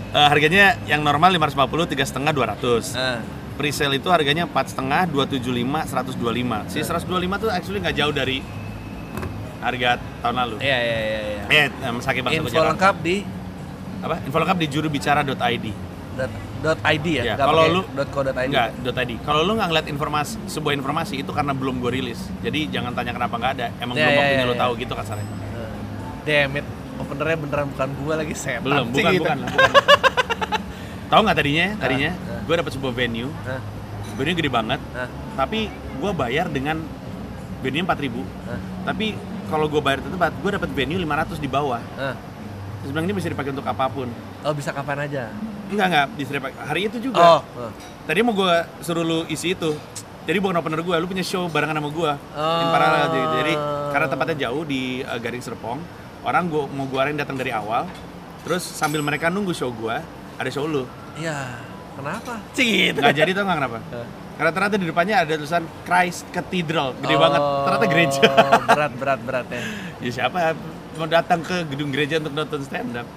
S2: Eh, harganya yang normal 550, tiga setengah 200.
S1: Ah,
S2: Presale itu harganya empat setengah, 275, 125. Si 125 tuh actually nggak jauh dari harga tahun lalu.
S1: iya iya iya. iya.
S2: Eh, um, Saki Bangsa
S1: Info
S2: Jakarta.
S1: lengkap di
S2: Apa? Info lengkap di jurubicara.id.
S1: dot, .id ya?
S2: Iya,
S1: Nggak
S2: kalau lu-
S1: dot co dot .id.
S2: Enggak. Kalau lu nggak ngeliat informasi sebuah informasi itu karena belum gue rilis. Jadi jangan tanya kenapa nggak ada. Emang
S1: Iya,
S2: belum
S1: iya,
S2: waktunya
S1: iya,
S2: lu
S1: iya.
S2: tahu gitu kasarnya.
S1: Eh, Damn it. Openernya beneran bukan gua lagi setan.
S2: Belum, bukan,
S1: gitu.
S2: bukan, bukan. Tahu nggak tadinya? Tadinya
S1: Ah, ah.
S2: gue dapat sebuah venue.
S1: Hah?
S2: Venue gede banget,
S1: Hah?
S2: tapi gue bayar dengan venue 4000
S1: Hah?
S2: Tapi kalau gue bayar tempat, gue dapat venue 500 di bawah.
S1: Hah?
S2: Terus bilang ini bisa dipakai untuk apa pun.
S1: Oh bisa kapan aja?
S2: Enggak enggak bisa dipakai. Hari itu juga.
S1: Oh. oh.
S2: Tadi mau gue suruh lu isi itu. Jadi bukan opener gue, lu punya show barengan sama gue.
S1: Oh.
S2: In paralel jadi, jadi karena tempatnya jauh di uh, Garing Serpong, orang gua mau gua arahin datang dari awal. Terus sambil mereka nunggu show gue, ada show lu.
S1: Iya. Kenapa? Cing gitu.
S2: Nggak jadi tau nggak kenapa?
S1: Eh.
S2: Karena ternyata di depannya ada tulisan Christ Cathedral, gede banget. Ternyata gereja.
S1: Oh, berat berat berat ya.
S2: ya siapa mau datang ke gedung gereja untuk nonton stand up?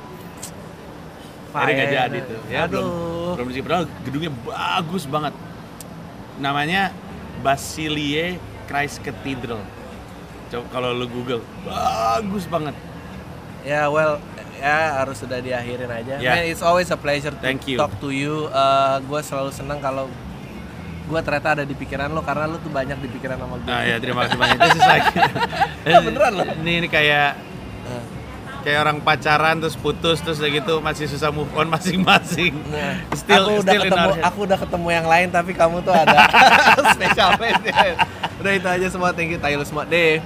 S2: Akhirnya nggak jadi tuh. Ya belum
S1: Aduh.
S2: belum sih padahal gedungnya bagus banget. Namanya Basilie Christ Cathedral. Coba kalau lu Google, bagus banget.
S1: Ya well, ya harus sudah diakhirin aja.
S2: Ya.
S1: Man, it's always a pleasure to
S2: Thank you.
S1: talk to you. gue selalu senang kalau gue ternyata ada di pikiran lo karena lo tuh banyak di pikiran sama gue.
S2: Nah ya terima kasih banyak. This is like,
S1: beneran loh.
S2: Ini, ini kayak
S1: Eh,
S2: kayak orang pacaran terus putus terus udah gitu masih susah move on masing-masing.
S1: Nah,
S2: Still-
S1: aku udah
S2: still in
S1: ketemu,
S2: our
S1: aku udah ketemu yang lain tapi kamu tuh ada special place. Udah itu aja semua, thank you, tayo lu semua deh.